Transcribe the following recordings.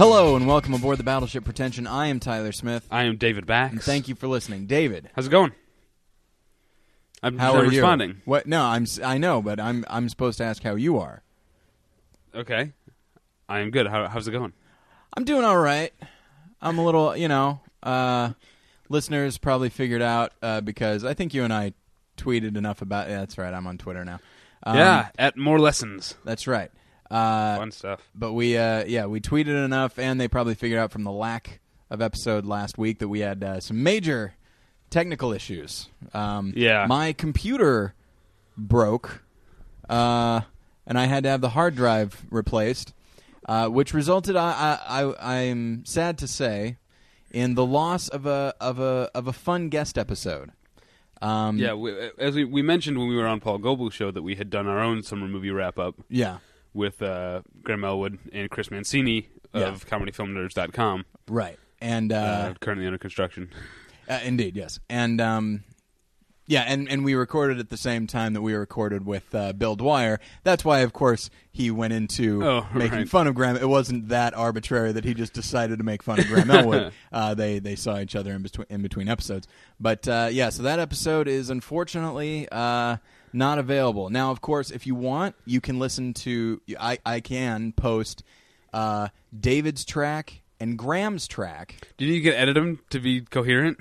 Hello and welcome aboard the Battleship Pretension. I am Tyler Smith. I am David Bax. And thank you for listening, David. How's it going? I'm How are responding. you? What? No, I'm. I know, but I'm. I'm supposed to ask how you are. Okay. I am good. How, how's it going? I'm doing all right. I'm a little, you know, uh, listeners probably figured out uh, because I think you and I tweeted enough about. Yeah, that's right. I'm on Twitter now. Um, yeah, at more lessons. that's right. Uh, Fun stuff. but we, uh, yeah, we tweeted enough, and they probably figured out from the lack of episode last week that we had uh, some major technical issues. Um, Yeah. my computer broke, uh, and I had to have the hard drive replaced, uh, which resulted. I, I, I'm sad to say, in the loss of a of a of a fun guest episode. Um, Yeah, we, as we, we mentioned when we were on Paul Goebel's show that we had done our own summer movie wrap up yeah, with uh, Graham Elwood and Chris Mancini of Yeah. ComedyFilmNerds.com, right, and uh, uh, currently under construction. Uh, indeed, yes, and um, yeah, and and we recorded at the same time that we recorded with uh, Bill Dwyer. That's why, of course, he went into Oh, making right. fun of Graham. It wasn't that arbitrary that he just decided to make fun of Graham Elwood. Uh, they they saw each other in between in between episodes, but uh, yeah, so that episode is unfortunately. Not available now. Of course, if you want, you can listen to. I I can post uh, David's track and Graham's track Did you get edit them to be coherent?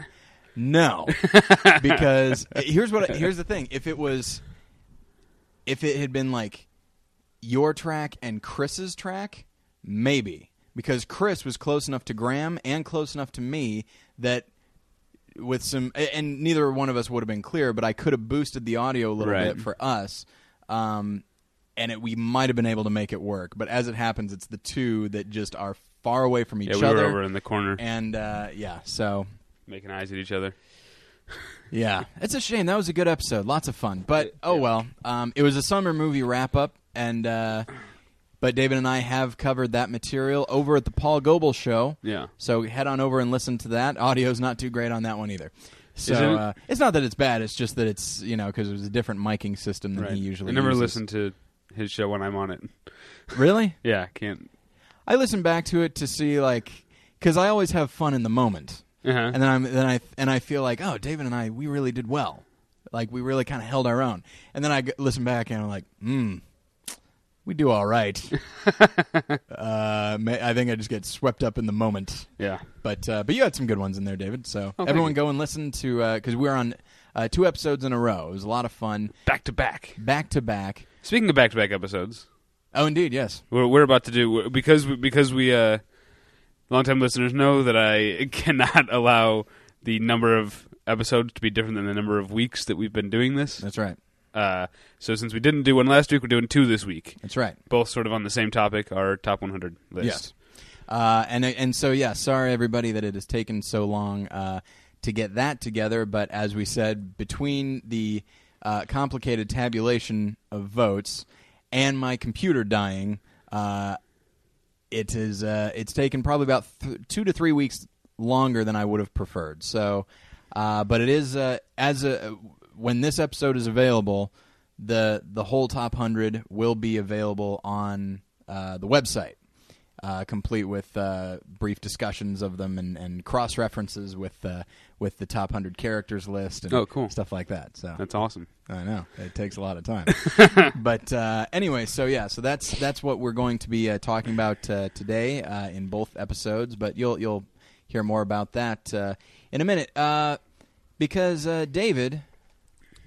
no, because here's what here's the thing. If it was, if it had been like your track and Chris's track, maybe because Chris was close enough to Graham and close enough to me that with some and neither one of us would have been clear, but I could have boosted the audio a little Right. bit for us. Um, and it, we might have been able to make it work, but as it happens, it's the two that just are far away from each Yeah, we other. were over in the corner and uh, yeah, so making eyes at each other. yeah, it's a shame. That was a good episode. Lots of fun. But oh well. Um, it was a summer movie wrap up, and uh, but David and I have covered that material over at the Paul Goebel show. Yeah. So head on over and listen to that. Audio's not too great on that one either. So it? uh, it's not that it's bad. It's just that it's you know because it was a different miking system than Right. he usually. I never uses. listen to his show when I'm on it. Really? Yeah, can't. I listen back to it to see like because I always have fun in the moment. Uh-huh. and then I'm then I and I feel like oh David and I we really did well, like we really kind of held our own. And then I g- listen back and I'm like, hmm, we do all right. uh, I think I just get swept up in the moment. yeah. But uh, but you had some good ones in there, David. So thank everyone go and listen to because we were on uh, two episodes in a row. It was a lot of fun, Back to back. back to back. Speaking of back to back episodes, Oh, indeed, yes. we're, we're about to do because we, because we uh, longtime listeners know that I cannot allow the number of episodes to be different than the number of weeks that we've been doing this. That's right. Uh, so since we didn't do one last week, we're doing two this week. That's right. Both sort of on the same topic, our top 100 list. Yes. Uh, and and so yeah, sorry everybody that it has taken so long uh, to get that together. But as we said, between the uh, complicated tabulation of votes and my computer dying, uh, it is uh, it's taken probably about th- two to three weeks longer than I would have preferred. So, uh, but it is uh, as a when this episode is available, the the whole top hundred will be available on uh, the website, uh, complete with uh, brief discussions of them and, and cross references with uh, with the top hundred characters list and Oh, cool. stuff like that. So That's awesome. I know it takes a lot of time, but uh, anyway, so yeah, so that's that's what we're going to be uh, talking about uh, today uh, in both episodes. But you'll you'll hear more about that uh, in a minute, uh, because uh, David,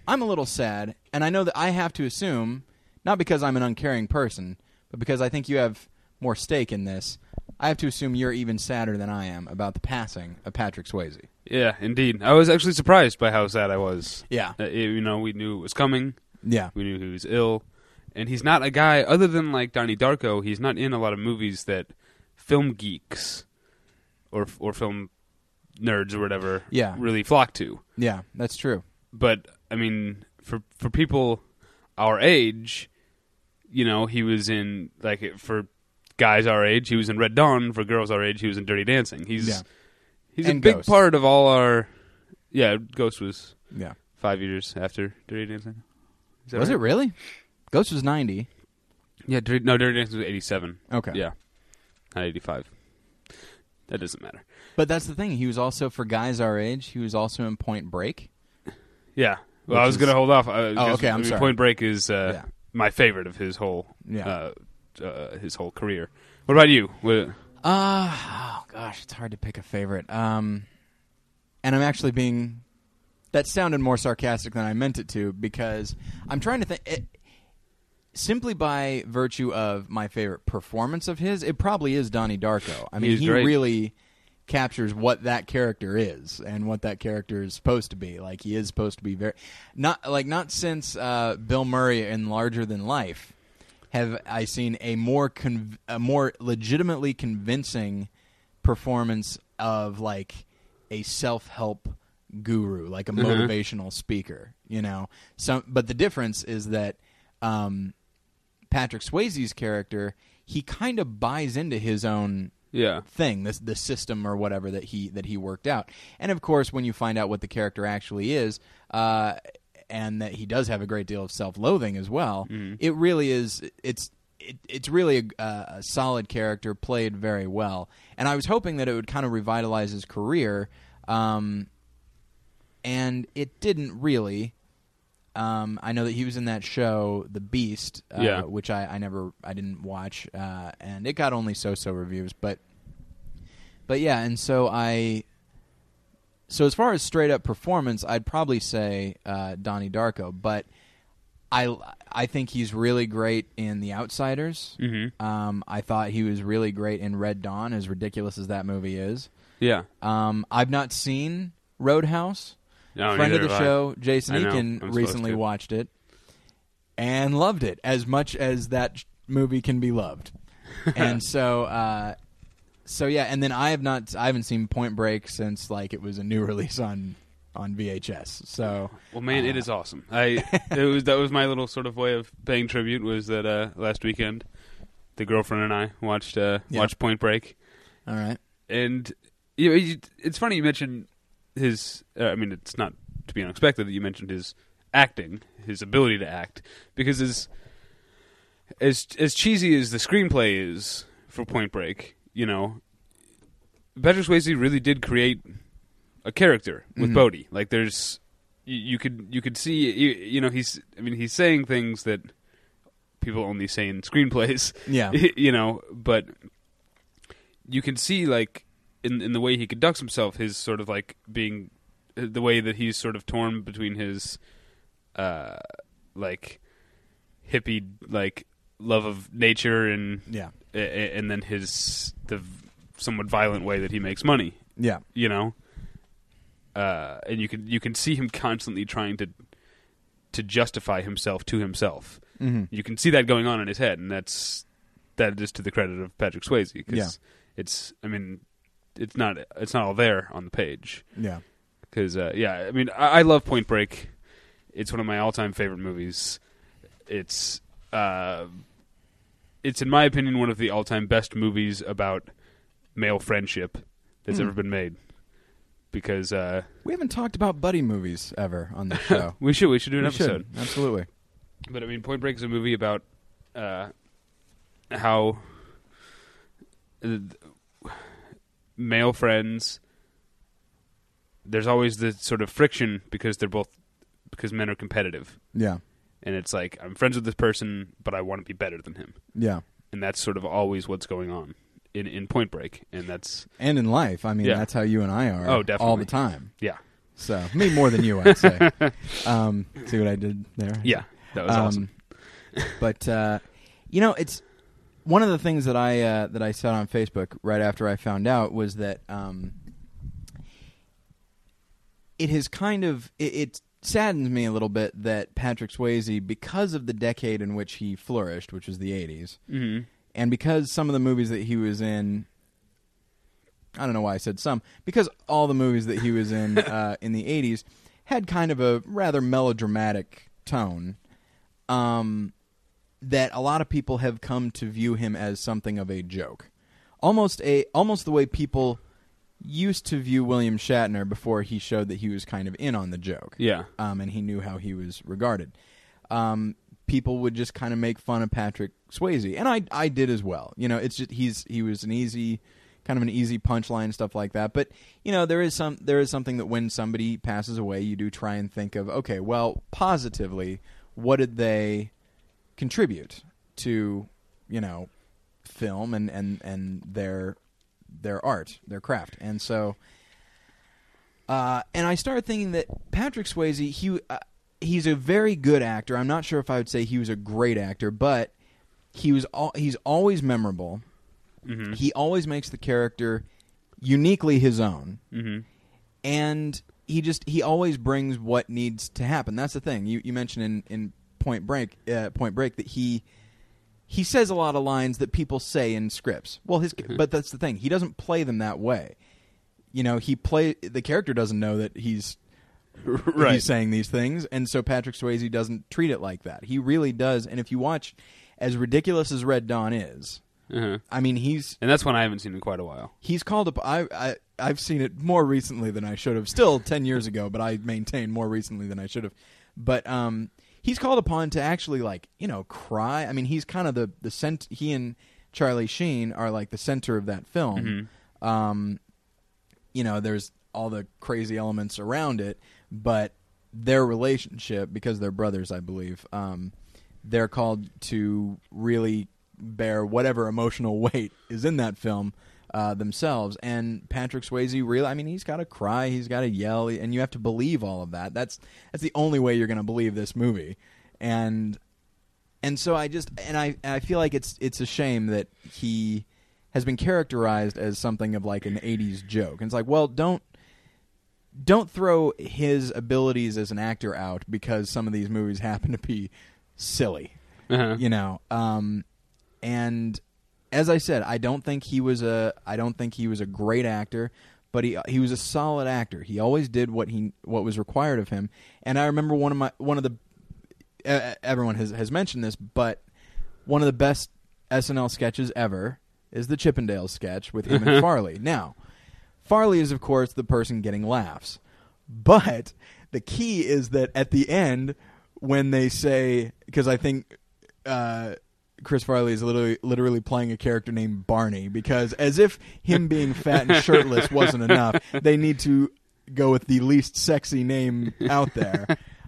I'm a little sad, and I know that I have to assume not because I'm an uncaring person, but because I think you have more stake in this. I have to assume you're even sadder than I am about the passing of Patrick Swayze. Yeah, indeed. I was actually surprised by how sad I was. Yeah, Uh, you know, we knew it was coming. yeah, We knew he was ill, and he's not a guy other than like Donnie Darko. He's not in a lot of movies that film geeks or or film nerds or whatever Yeah. really flock to. yeah. That's true. But I mean, for for people our age, you know, he was in like for guys our age, he was in Red Dawn. For girls our age, he was in Dirty Dancing. He's Yeah. he's a big Ghost. part of all our. Yeah, Ghost was Yeah. five years after Dirty Dancing. Is that Was right? it really? Ghost was ninety. Yeah, Dirty, no, Dirty Dancing was eighty-seven. Okay. Yeah, not eighty-five. That doesn't matter. But that's the thing. He was also for guys our age. He was also in Point Break. Yeah. Well, I was is- going to hold off. Uh, Oh, okay, I'm sorry. Point Break is uh, Yeah. my favorite of his whole Yeah. uh, uh, his whole career. What about you? What, Uh, oh gosh, it's hard to pick a favorite. Um, and I'm actually being that sounded more sarcastic than I meant it to because I'm trying to think. Simply by virtue of my favorite performance of his, it probably is Donnie Darko. I mean, He's he great. really captures what that character is and what that character is supposed to be. Like he is supposed to be very not like not since uh, Bill Murray in Larger Than Life have I seen a more conv- a more legitimately convincing performance of like a self help guru, like a Mhm. motivational speaker. You know, so but the difference is that um, Patrick Swayze's character he kind of buys into his own yeah. thing, this the system or whatever that he that he worked out. And of course, when you find out what the character actually is, uh, and that he does have a great deal of self-loathing as well, it really is. It's it, it's really a, a solid character, played very well. And I was hoping that it would kind of revitalize his career, um, and it didn't really. Um, I know that he was in that show, The Beast, uh, Yeah. which I, I never, I didn't watch, uh, and it got only so-so reviews. But, but yeah, and so I, so as far as straight up performance, I'd probably say uh, Donnie Darko. But I, I think he's really great in The Outsiders. Mm-hmm. Um, I thought he was really great in Red Dawn, as ridiculous as that movie is. Yeah. Um, I've not seen Roadhouse No, friend of the show, Jason I know. Eakin, I'm supposed recently to. watched it and loved it as much as that sh- movie can be loved. and so, uh, so yeah, and then I have not, I haven't seen Point Break since like it was a new release on on VHS. So Well, man, it Uh, is awesome. I it was that was my little sort of way of paying tribute. Was that uh, last weekend? The girlfriend and I watched uh, Yeah. watched Point Break, all right, and you know, you, it's funny you mentioned his. Uh, I mean, it's not to be unexpected that you mentioned his acting, his ability to act, because as as as cheesy as the screenplay is for Point Break, you know, Patrick Swayze really did create a character with Mhm. Bodhi. Like, there's you, you could you could see you, you know he's I mean he's saying things that people only say in screenplays yeah, you know, but you can see like in in the way he conducts himself, his sort of like being the way that he's sort of torn between his uh like hippie like love of nature and yeah, and then his the somewhat violent way that he makes money, yeah, you know. Uh, and you can you can see him constantly trying to to justify himself to himself. Hmm you can see that going on in his head, and that's that is to the credit of Patrick Swayze because Yeah. it's I mean it's not it's not all there on the page yeah, because uh, yeah I mean I, I love Point Break. It's one of my all time favorite movies. It's uh, it's in my opinion one of the all time best movies about male friendship that's Hmm. ever been made. Because uh, We haven't talked about buddy movies ever on the show. we should we should do an We episode. should. absolutely. But I mean, Point Break is a movie about uh, how male friends. There's always the sort of friction because they're both because men are competitive, Yeah, and it's like I'm friends with this person, but I want to be better than him, yeah, and that's sort of always what's going on in in Point Break, and that's and in life, I mean, Yeah. that's how you and I are. Oh, definitely. all the time. yeah, So me more than you, I'd say. um, see what I did there? yeah, that was Um, awesome. but uh, you know, it's one of the things that I uh, that I said on Facebook right after I found out was that um, it has kind of it, it saddens me a little bit that Patrick Swayze, because of the decade in which he flourished, which was the '80s, hmm and because some of the movies that he was in. I don't know why I said some because all the movies that he was in uh, in the '80s had kind of a rather melodramatic tone. Um, that a lot of people have come to view him as something of a joke, almost a almost the way people used to view William Shatner before he showed that he was kind of in on the joke Yeah, um, and he knew how he was regarded. Um, people would just kind of make fun of Patrick Swayze, and I I did as well. You know, it's just he's he was an easy kind of an easy punchline stuff like that. But you know, there is some there is something that when somebody passes away, you do try and think of okay, well, positively, what did they contribute to you know film and and and their their art, their craft, and so. Uh, and I started thinking that Patrick Swayze, he uh, he's a very good actor. I'm not sure if I would say he was a great actor, but he was al- he's always memorable. Mm-hmm. He always makes the character uniquely his own, Mm-hmm. and he just he always brings what needs to happen. That's the thing. You you mentioned in in Point Break uh, Point Break that he he says a lot of lines that people say in scripts. Well, his but that's the thing. He doesn't play them that way. You know, he play the character doesn't know that he's right. he's saying these things, and so Patrick Swayze doesn't treat it like that. He really does. And if you watch, as ridiculous as Red Dawn is, uh-huh. I mean, he's And that's one I haven't seen in quite a while. he's called up. I, I I've seen it more recently than I should have. Still ten years ago, but I maintain more recently than I should have. But um, he's called upon to actually like you know cry. I mean, he's kind of the the cent. He and Charlie Sheen are like the center of that film. Mhm. Um, you know, there's all the crazy elements around it, but their relationship because they're brothers, I believe. Um, they're called to really bear whatever emotional weight is in that film uh, themselves. And Patrick Swayze, really, I mean, he's got to cry, he's got to yell, and you have to believe all of that. That's that's the only way you're going to believe this movie. And and so I just and I I feel like it's it's a shame that he has been characterized as something of like an 80s joke. And it's like, well, don't don't throw his abilities as an actor out because some of these movies happen to be silly Uh-huh. you know um and as i said i don't think he was a i don't think he was a great actor but he he was a solid actor. He always did what he what was required of him. And i remember one of my one of the uh, everyone has has mentioned this but one of the best snl sketches ever is the chippendales sketch with him and farley. Now farley is of course the person getting laughs but the key is that at the end when they say because i think uh, Chris Farley is literally literally playing a character named Barney because as if him being fat and shirtless wasn't enough, they need to go with the least sexy name out there.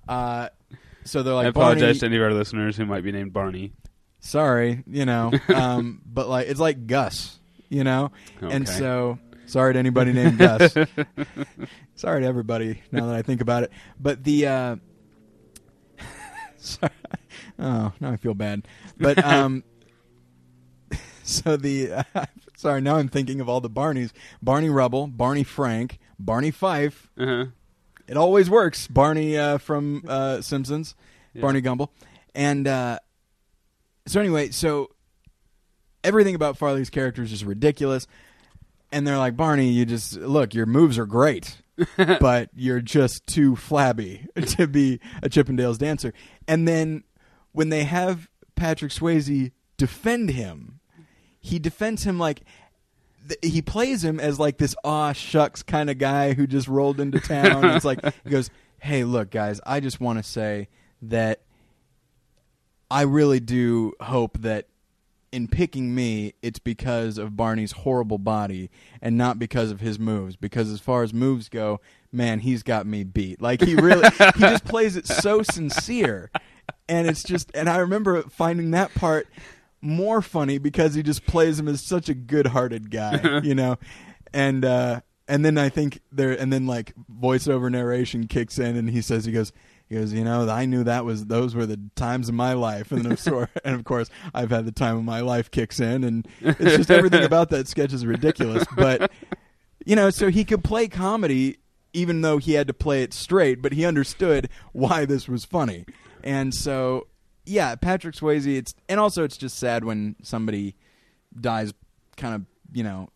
Uh, so they're like, I apologize to any of our listeners who might be named Barney. sorry, you know, um, but like it's like Gus, you know, okay. and so sorry to anybody named Gus. sorry to everybody now that I think about it, but the. Uh, sorry. Oh, now I feel bad. But um, so the uh, sorry, now I'm thinking of all the Barneys: Barney Rubble, Barney Frank, Barney Fife. Uh-huh. It always works. Barney uh, from uh, Simpsons, Yeah. Barney Gumble, and uh, so anyway, so everything about Farley's characters is ridiculous. And they're like, Barney, you just look, your moves are great, but you're just too flabby to be a Chippendales dancer. And then when they have Patrick Swayze defend him, he defends him like th- he plays him as like this aw shucks kind of guy who just rolled into town. it's like he goes, "Hey, look, guys, I just want to say that I really do hope that in picking me, it's because of Barney's horrible body and not because of his moves. Because as far as moves go, man, he's got me beat. Like he really, he just plays it so sincere, and it's just. And I remember finding that part more funny because he just plays him as such a good-hearted guy, you know, and uh, and then I think there, and then like voiceover narration kicks in, and he says, he goes. He goes, you know, I knew that was those were the times of my life, and of course, and of course, I've had the time of my life kicks in, and it's just everything about that sketch is ridiculous. But you know, so he could play comedy even though he had to play it straight, but he understood why this was funny, and so yeah, Patrick Swayze. It's and also it's just sad when somebody dies, kind of you know,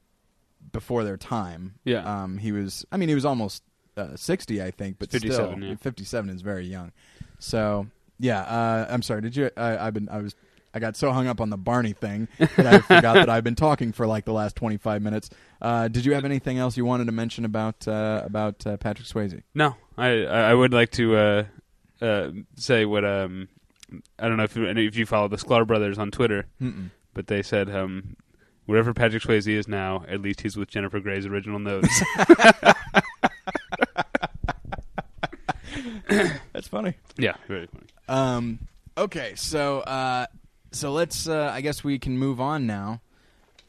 before their time. Yeah. um, he was. I mean, he was almost uh, sixty, I think, but 57, still, yeah. fifty-seven is very young. So yeah, uh, I'm sorry. Did you? I, I've been. I was. I got so hung up on the Barney thing that I forgot that I've been talking for like the last 25 minutes. Uh, did you have anything else you wanted to mention about uh, about uh, Patrick Swayze? No, I I would like to uh, uh, say what um I don't know if you, if you follow the Sklar brothers on Twitter, Mm-mm. but they said um Wherever Patrick Swayze is now, at least he's with Jennifer Grey's original nose. That's funny. yeah, very funny. Um, okay, so uh, so let's. Uh, I guess we can move on now.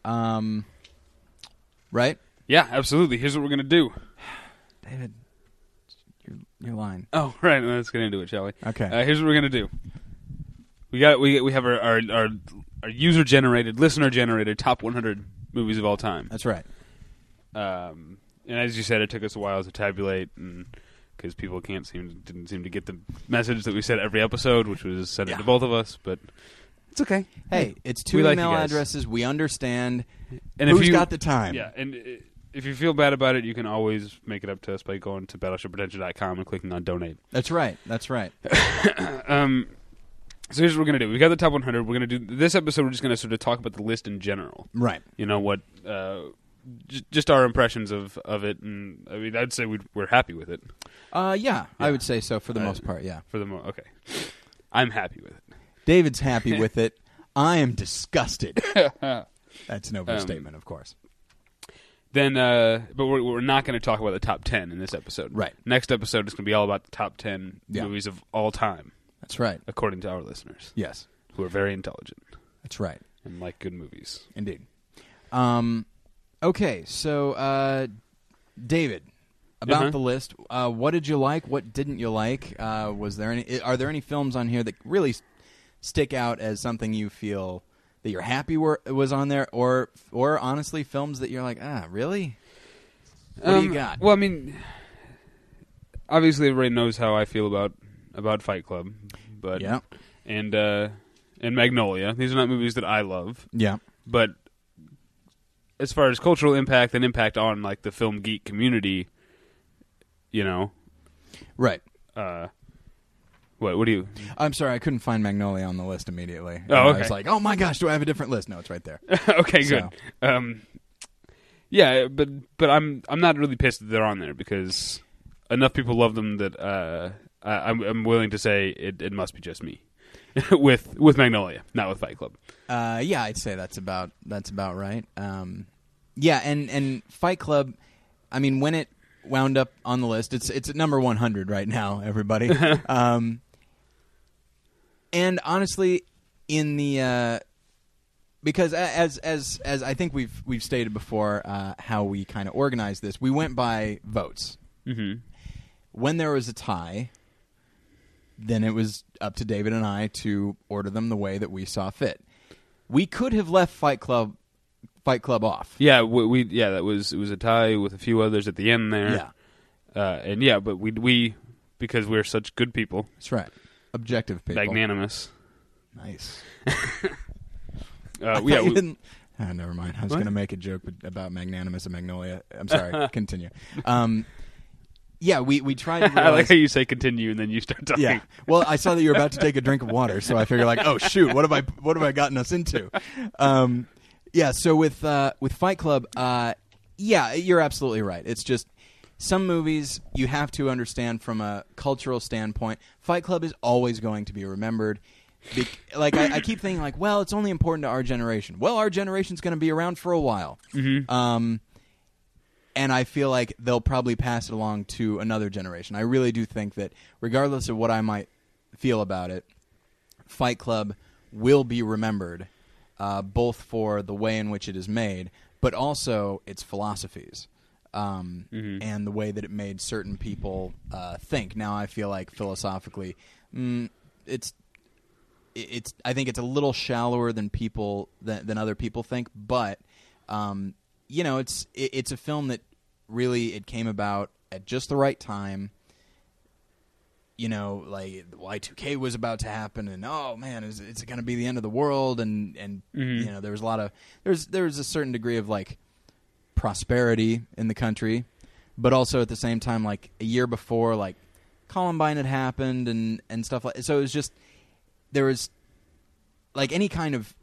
Um, right, Yeah, absolutely. Here's what we're gonna do. David. Your your line. Oh, right. Let's get into it, shall we? Okay. Uh, here's what we're gonna do. We got we we have our our our, our user generated, listener generated top 100 movies of all time. That's right. Um, and as you said, it took us a while to tabulate, and because people can't seem didn't seem to get the message that we said every episode, which was send it Yeah. to both of us. But it's okay. Hey, it's two We email guys. addresses. We understand. And Who's if you got the time? yeah, and if you feel bad about it, you can always make it up to us by going to battleshippretension.com and clicking on donate. That's right. That's right. Um, so here's what we're gonna do. We got the top 100. We're gonna do this episode. We're just gonna sort of talk about the list in general. Right. You know what? Uh, j- just our impressions of, of it, and I mean, I'd say we we're happy with it Uh, yeah, I would say so for the Uh, most part. Yeah. for the mo. Okay, I'm happy with it. David's happy with it. I am disgusted. That's an Um, overstatement, of course. Then, uh, but we're, we're not going to talk about the top 10 in this episode. Right. Next episode is going to be all about the top 10 Yeah. movies of all time, That's right. according to our listeners, Yes. who are very intelligent That's right. and like good movies. Indeed. Um, okay, so uh, David, about Uh-huh. the list, uh, what did you like? What didn't you like? Uh, was there any? Are there any films on here that really s- stick out as something you feel that you're happy were, was on there, or or honestly, films that you're like, ah, really? What do you Um, got? Well, I mean, obviously everybody knows how I feel about about Fight Club, but yeah, and uh, and Magnolia. These are not movies that I love, yeah, but as far as cultural impact and impact on like the film geek community, you know, right. uh, what what do you? I'm sorry, I couldn't find Magnolia on the list immediately. Oh, And I okay. was like, oh my gosh, do I have a different list? No, it's right there. okay, good. So- Um, yeah, but but I'm I'm not really pissed that they're on there because enough people love them that uh, I, I'm I'm willing to say it, it must be just me with with Magnolia, not with Fight Club. Uh, yeah, I'd say that's about that's about right. Um, yeah, and and Fight Club. I mean, when it wound up on the list, it's it's at number one hundred right now. Everybody, um, and honestly, in the uh, because as as as I think we've we've stated before, uh, how we kind of organized this, we went by votes. Mm-hmm. When there was a tie, then it was up to David and I to order them the way that we saw fit. We could have left Fight Club Fight Club off. Yeah, we, we yeah that was it was a tie with a few others at the end there. Yeah, uh, and yeah, but we we because we're such good people, that's right. Objective people. magnanimous. Nice. Uh, I yeah, we, didn't- Ah, never mind. I was going to make a joke about Magnanimous and Magnolia. I'm sorry. Continue. Um, yeah, we we tried to I like how you say continue and then you start talking. yeah. Well, I saw that you were about to take a drink of water, so I figured like, oh shoot, what have I what have I gotten us into? Um, yeah. So with uh, with Fight Club, uh, yeah, you're absolutely right. It's just some movies you have to understand from a cultural standpoint. Fight Club is always going to be remembered. Be- like I, I keep thinking, like, well, it's only important to our generation. Well, our generation's going to be around for a while. Mm-hmm. Um, and I feel like they'll probably pass it along to another generation. I really do think that, regardless of what I might feel about it, Fight Club will be remembered, uh, both for the way in which it is made, but also its philosophies. Um, Mhm. And the way that it made certain people uh, think. Now, I feel like philosophically, mm, it's it's I think it's a little shallower than people than, than other people think, but um, you know, it's it, it's a film that really it came about at just the right time. You know, like Y two K was about to happen, and oh man, is it's going to be the end of the world? And and Mhm. you know, there was a lot of there's there's a certain degree of like prosperity in the country, but also at the same time, like a year before, like Columbine had happened and and stuff like. So it was just there was like any kind of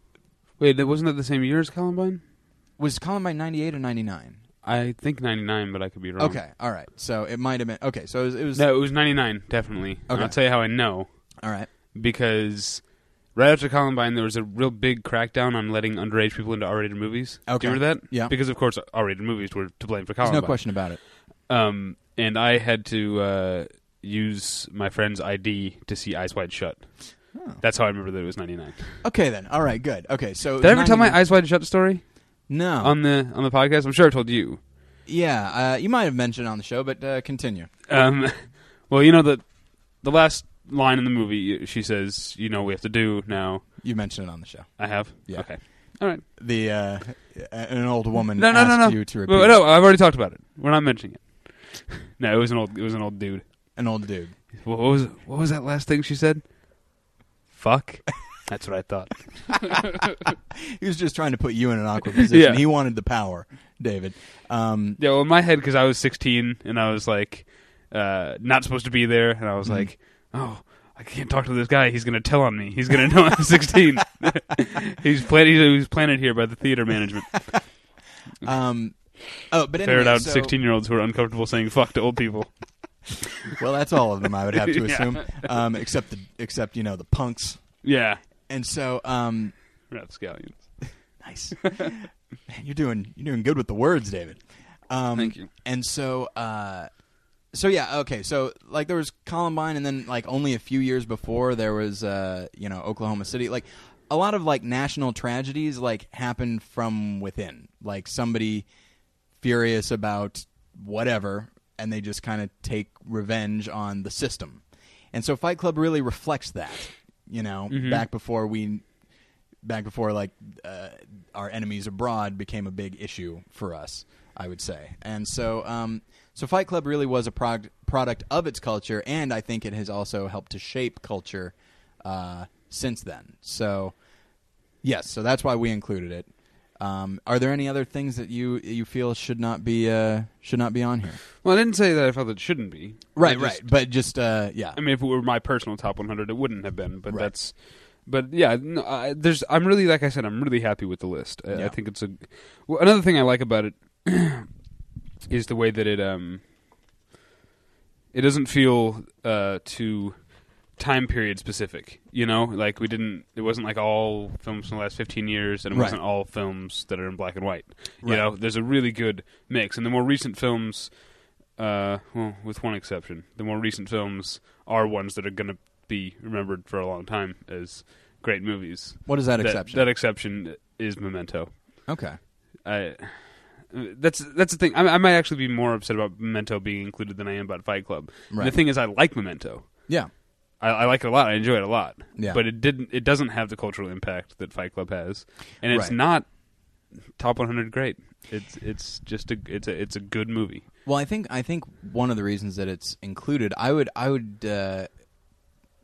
Wait, that wasn't that the same year as Columbine? Was Columbine ninety eight or ninety nine. I think 99, but I could be wrong. Okay, all right. So it might have been okay. So it was, it was No, it was 99, definitely. And Okay. I'll tell you how I know. all right. Because right after Columbine, there was a real big crackdown on letting underage people into R-rated movies. Do Okay. you remember that? Yeah. Because of course, R-rated movies were to blame for There's Columbine. no question about it. Um, and I had to uh, use my friend's ID to see Eyes Wide Shut. That's how I remember that it was ninety nine. Okay then. All right. Good. Okay. So Did I ever tell my 99 Eyes Wide Shut story no on the on the podcast? I'm sure I told you. Yeah, uh, you might have mentioned it on the show, but uh, continue. Um, well, you know the the last line in the movie, she says, "You know, we have to do now." You mentioned it on the show. I have. Yeah. Okay. All right. The uh, an old woman No, no, no, asked no. you to repeat. No, I've already talked about it. We're not mentioning it. no, it was an old. It was an old dude. An old dude. What was what was that last thing she said? Fuck. That's what I thought. He was just trying to put you in an awkward position. Yeah. He wanted the power, David. Um, Yeah, well, in my head, because I was 16 and I was like, uh, not supposed to be there, and I was Mhm. like, oh, I can't talk to this guy. He's going to tell on me. He's going to know I'm 16. he's planted. He was planted here by the theater management. um, oh, but anyway, Ferret out so- 16 year olds who are uncomfortable saying fuck to old people. Well, that's all of them, I would have to Yeah. assume, um, except the except you know the punks. Yeah, And so, um, rapscallions. nice. Man, you're doing you're doing good with the words, David. Um, Thank you. And so, uh, so yeah, okay. So like there was Columbine, and then like only a few years before there was, uh, you know, Oklahoma City. Like a lot of like national tragedies like happen from within. Like somebody furious about whatever, and they just kind of take revenge on the system. And so Fight Club really reflects that. You know, Mhm. back before we back before like uh, our enemies abroad became a big issue for us, I would say. And so, um, so Fight Club really was a prog- product of its culture, and I think it has also helped to shape culture uh, since then. So, yes, so that's why we included it. Um, are there any other things that you you feel should not be uh, should not be on here? Well, I didn't say that I felt it shouldn't be. Right, just- right, but just uh, yeah, I mean, if it were my personal top 100, it wouldn't have been. But Right. that's, but yeah, no, I, there's. I'm really, like I said, I'm really happy with the list. I, Yeah. I think it's a. Well, another thing I like about it is the way that it um. It doesn't feel uh, too time period specific. You know, like we didn't. It wasn't like all films from the last 15 years, and it Right. wasn't all films that are in black and white. You know, there's a really good mix, and the more recent films, uh, well, with one exception, the more recent films are ones that are going to be remembered for a long time as great movies. what is that, exception? That exception is Memento. okay, I. That's that's the thing. I, I might actually be more upset about Memento being included than I am about Fight Club. right, The thing is, I like Memento. yeah, I, I like it a lot. I enjoy it a lot. yeah, But it didn't. It doesn't have the cultural impact that Fight Club has, and it's Right. not top 100 great. It's it's just a it's a it's a good movie. Well, I think I think one of the reasons that it's included, I would I would uh,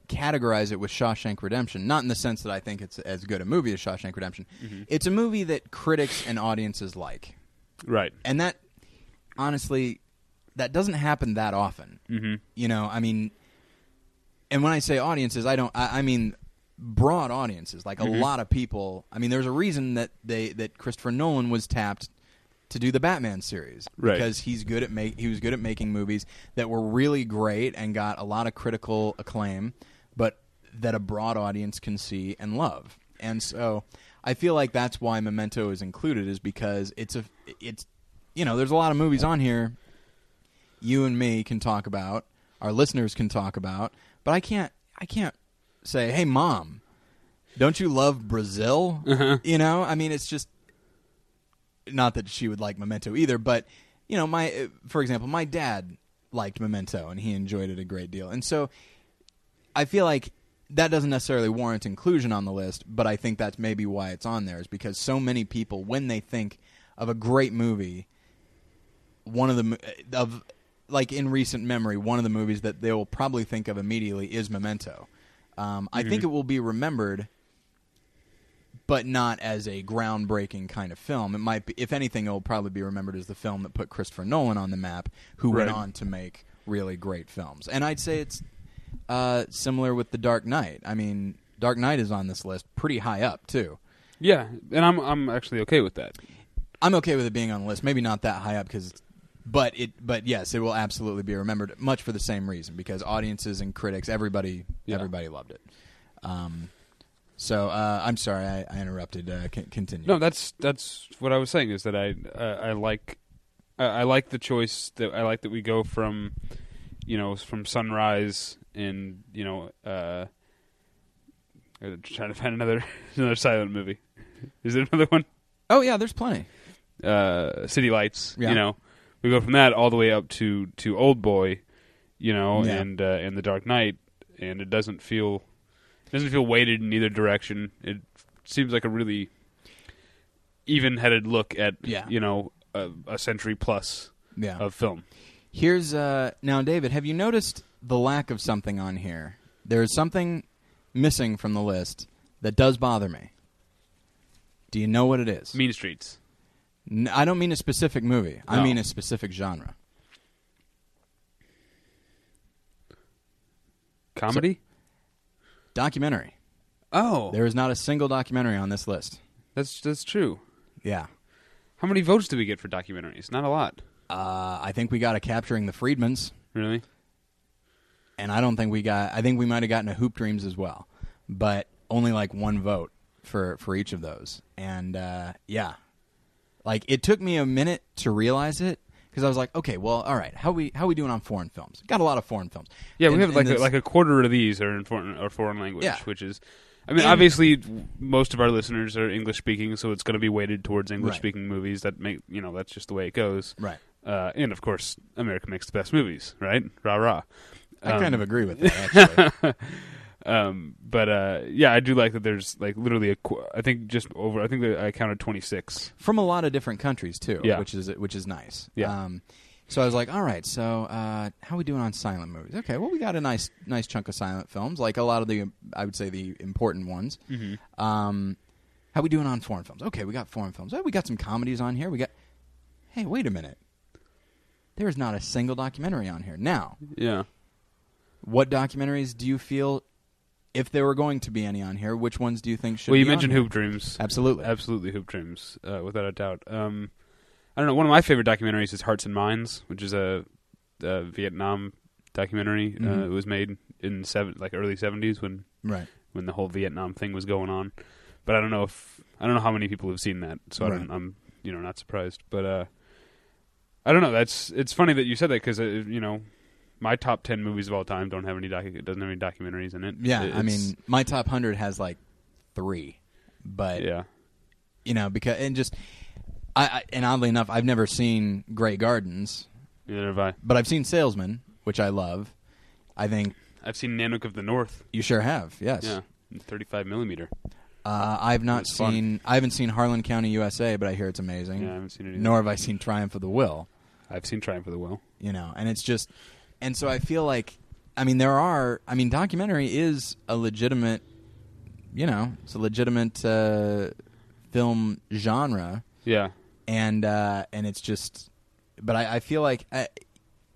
categorize it with Shawshank Redemption, not in the sense that I think it's as good a movie as Shawshank Redemption. It's a movie that critics and audiences like, Right. and that honestly, that doesn't happen that often. Mm-hmm. You know, I mean, and when I say audiences, I don't. I, I mean broad audiences, like a Mhm. lot of people. I mean, there's a reason that they that Christopher Nolan was tapped to do the Batman series Right. because he's good at make he was good at making movies that were really great and got a lot of critical acclaim, but that a broad audience can see and love. And so, I feel like that's why Memento is included is because it's a it's you know there's a lot of movies on here you and me can talk about, our listeners can talk about, but I can't I can't say, "Hey mom, don't you love Brazil?" Uh-huh. You know? I mean, it's just not that she would like Memento either, but you know, my for example, my dad liked Memento and he enjoyed it a great deal. And so I feel like that doesn't necessarily warrant inclusion on the list, but I think that's maybe why it's on there is because so many people when they think of a great movie, one of the of like in recent memory, one of the movies that they will probably think of immediately is Memento. Um, I think Mhm. it will be remembered, but not as a groundbreaking kind of film. It might be, if anything, it will probably be remembered as the film that put Christopher Nolan on the map, who went on to make really great films. And I'd say it's uh, similar with The Dark Knight. I mean, Dark Knight is on this list pretty high up too. Yeah, and I'm I'm actually okay with that. I'm okay with it being on the list. Maybe not that high up because, but it, but yes, it will absolutely be remembered. Much for the same reason because audiences and critics, everybody, Yeah. everybody loved it. Um, So uh, I'm sorry, I, I interrupted. Uh, c- continue. No, that's that's what I was saying is that I uh, I like I, I like the choice that I like that we go from you know from sunrise and you know uh I'm trying to find another another silent movie. Is there another one? Oh yeah, there's plenty. Uh, City Lights. Yeah. You know, we go from that all the way up to to Old Boy. You know, Yeah. and uh, and The Dark Knight, and it doesn't feel it doesn't feel weighted in either direction. It seems like a really even-headed look at Yeah. you know a, a century plus Yeah. of film. Here's uh now, David. Have you noticed the lack of something on here? There is something missing from the list that does bother me. Do you know what it is? Mean Streets. N- I don't mean a specific movie. I mean a specific genre. Comedy? Documentary. oh, There is not a single documentary on this list. that's that's true. Yeah. How many votes do we get for documentaries? Not a lot, Uh, I think we got a capturing the Friedmans, really. and I don't think we got. I think we might have gotten a Hoop Dreams as well, but only like one vote for for each of those. And uh, yeah, like it took me a minute to realize it because I was like, okay, well, all right, how we how we doing on foreign films? Got a lot of foreign films. Yeah, we And- have like a, like a quarter of these are in foreign or foreign language, Yeah. which is. I mean, And- obviously, most of our listeners are English speaking, so it's going to be weighted towards English Right. speaking movies. That make you know that's just the way it goes. right. Uh, and of course, America makes the best movies, right? Rah rah. I Um, kind of agree with that actually. Um, but uh, yeah, I do like that. There's like literally a. Qu- I think just over. I think that I counted 26. from a lot of different countries too, Yeah. which is which is nice. Yeah. Um, so I was like, all right, so uh, how we doing on silent movies? Okay, well we got a nice nice chunk of silent films, like a lot of the I would say the important ones. Mm-hmm. Um, how we doing on foreign films? Okay, we got foreign films. Oh, we got some comedies on here. We got. Hey, wait a minute. There is not a single documentary on here. Now, Yeah. what documentaries do you feel, if there were going to be any on here, which ones do you think should? Be? Well, you mentioned? Hoop Dreams. Absolutely. Absolutely, Hoop Dreams, uh, without a doubt. Um, I don't know. One of my favorite documentaries is Hearts and Minds, which is a, a Vietnam documentary. Uh, Mhm. it was made in seven, like early seventies when Right. when the whole Vietnam thing was going on. But I don't know if I don't know how many people have seen that, so I Right. don't, I'm you know not surprised. But uh, I don't know. That's it's funny that you said that because uh, you know my top ten movies of all time don't have any docu- it doesn't have any documentaries in it. Yeah, It- I mean, my top hundred has like three, but yeah, you know, because and just I, I and oddly enough, I've never seen Grey Gardens, neither have I. but I've seen Salesman, which I love. I think I've seen Nanook of the North. you sure have. Yes. Yeah, 35 millimeter. Uh, I've not It's fun. seen. I haven't seen Harlan County, USA, but I hear it's amazing. Yeah, I haven't seen it. Either. Nor have I seen Triumph of the Will. I've seen Triumph of the Will. You know, and it's just, and so I feel like, I mean, there are. I mean, documentary is a legitimate. You know, it's a legitimate uh, film genre. Yeah, and uh, and it's just, but I, I feel like I,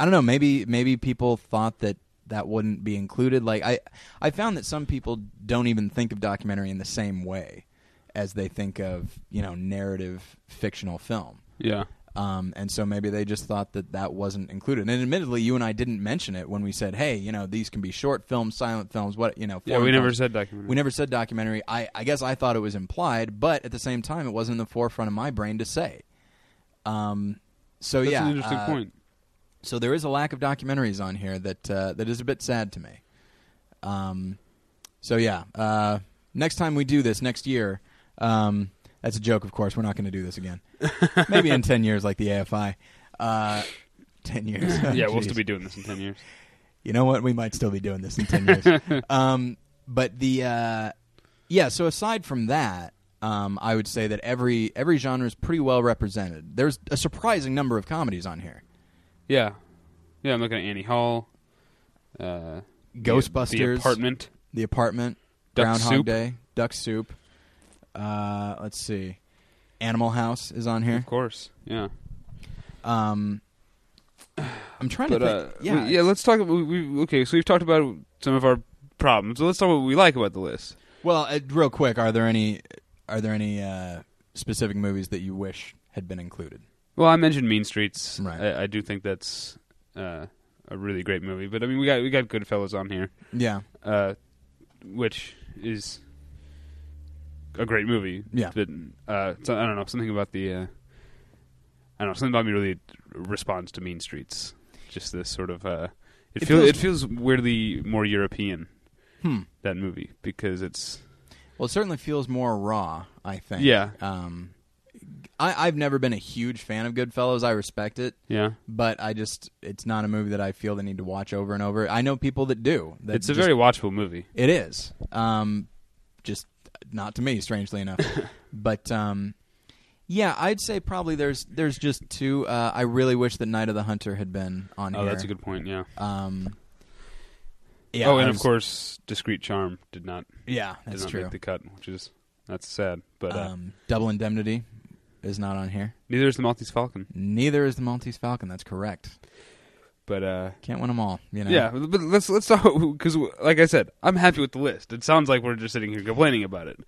I don't know. Maybe maybe people thought that that wouldn't be included. Like I, I found that some people don't even think of documentary in the same way as they think of you know narrative fictional film. yeah, Um, and so maybe they just thought that that wasn't included. And admittedly, you and I didn't mention it when we said, "Hey, you know, these can be short films, silent films, what you know." yeah. We never films." said documentary. We never said documentary. I, I guess I thought it was implied, but at the same time, it wasn't in the forefront of my brain to say. Um, so yeah. That's yeah, an interesting uh, point. So there is a lack of documentaries on here that uh, that is a bit sad to me. Um, so yeah, uh, next time we do this next year, um, that's a joke, of course. We're not going to do this again. Maybe in ten years, like the AFI. Uh, ten years. yeah, we'll Jeez still be doing this in 10 years. you know what? We might still be doing this in ten years. um, but the uh, yeah. So aside from that, um, I would say that every every genre is pretty well represented. There's a surprising number of comedies on here. Yeah, yeah. I'm looking at Annie Hall. Uh, Ghostbusters, The Apartment. The Apartment, Duck Groundhog Soup. Day, Duck Soup. Uh, let's see, Animal House is on here. Of course. Yeah. Um, I'm trying But to uh, yeah, we- yeah. Let's talk. We, we, okay, so we've talked about some of our problems. So let's talk about what we like about the list. Well, uh, real quick, are there any are there any uh, specific movies that you wish had been included? Well, I mentioned Mean Streets. Right. I, I do think that's uh, a really great movie. But I mean, we got we got Goodfellas on here, Yeah, uh, which is a great movie. Yeah. But, uh, so, I don't know something about the. Uh, I don't know something about me really responds to Mean Streets. Just this sort of. Uh, it, It feels, feels- it feels weirdly more European Hmm. that movie because it's Well, it certainly feels more raw. I think. Yeah. Um, I, I've never been a huge fan of Goodfellas. I respect it, yeah but I just it's not a movie that I feel the need to watch over and over. I know people that do. That it's a just- very watchable movie. It is. Um, just not to me, strangely enough. but um, yeah, I'd say probably there's there's just two. Uh, I really wish that Night of the Hunter had been on here. Oh, here. that's a good point. Yeah. Um, yeah. oh, and was- of course, Discreet Charm did not yeah, did that's not true. make the cut, which is that's sad. But uh, um, Double Indemnity is not on here. neither is the Maltese Falcon. Neither is the Maltese Falcon. That's correct. But uh, Can't win them all. You know. yeah, but let's let's talk because, like I said, I'm happy with the list. It sounds like we're just sitting here complaining about it.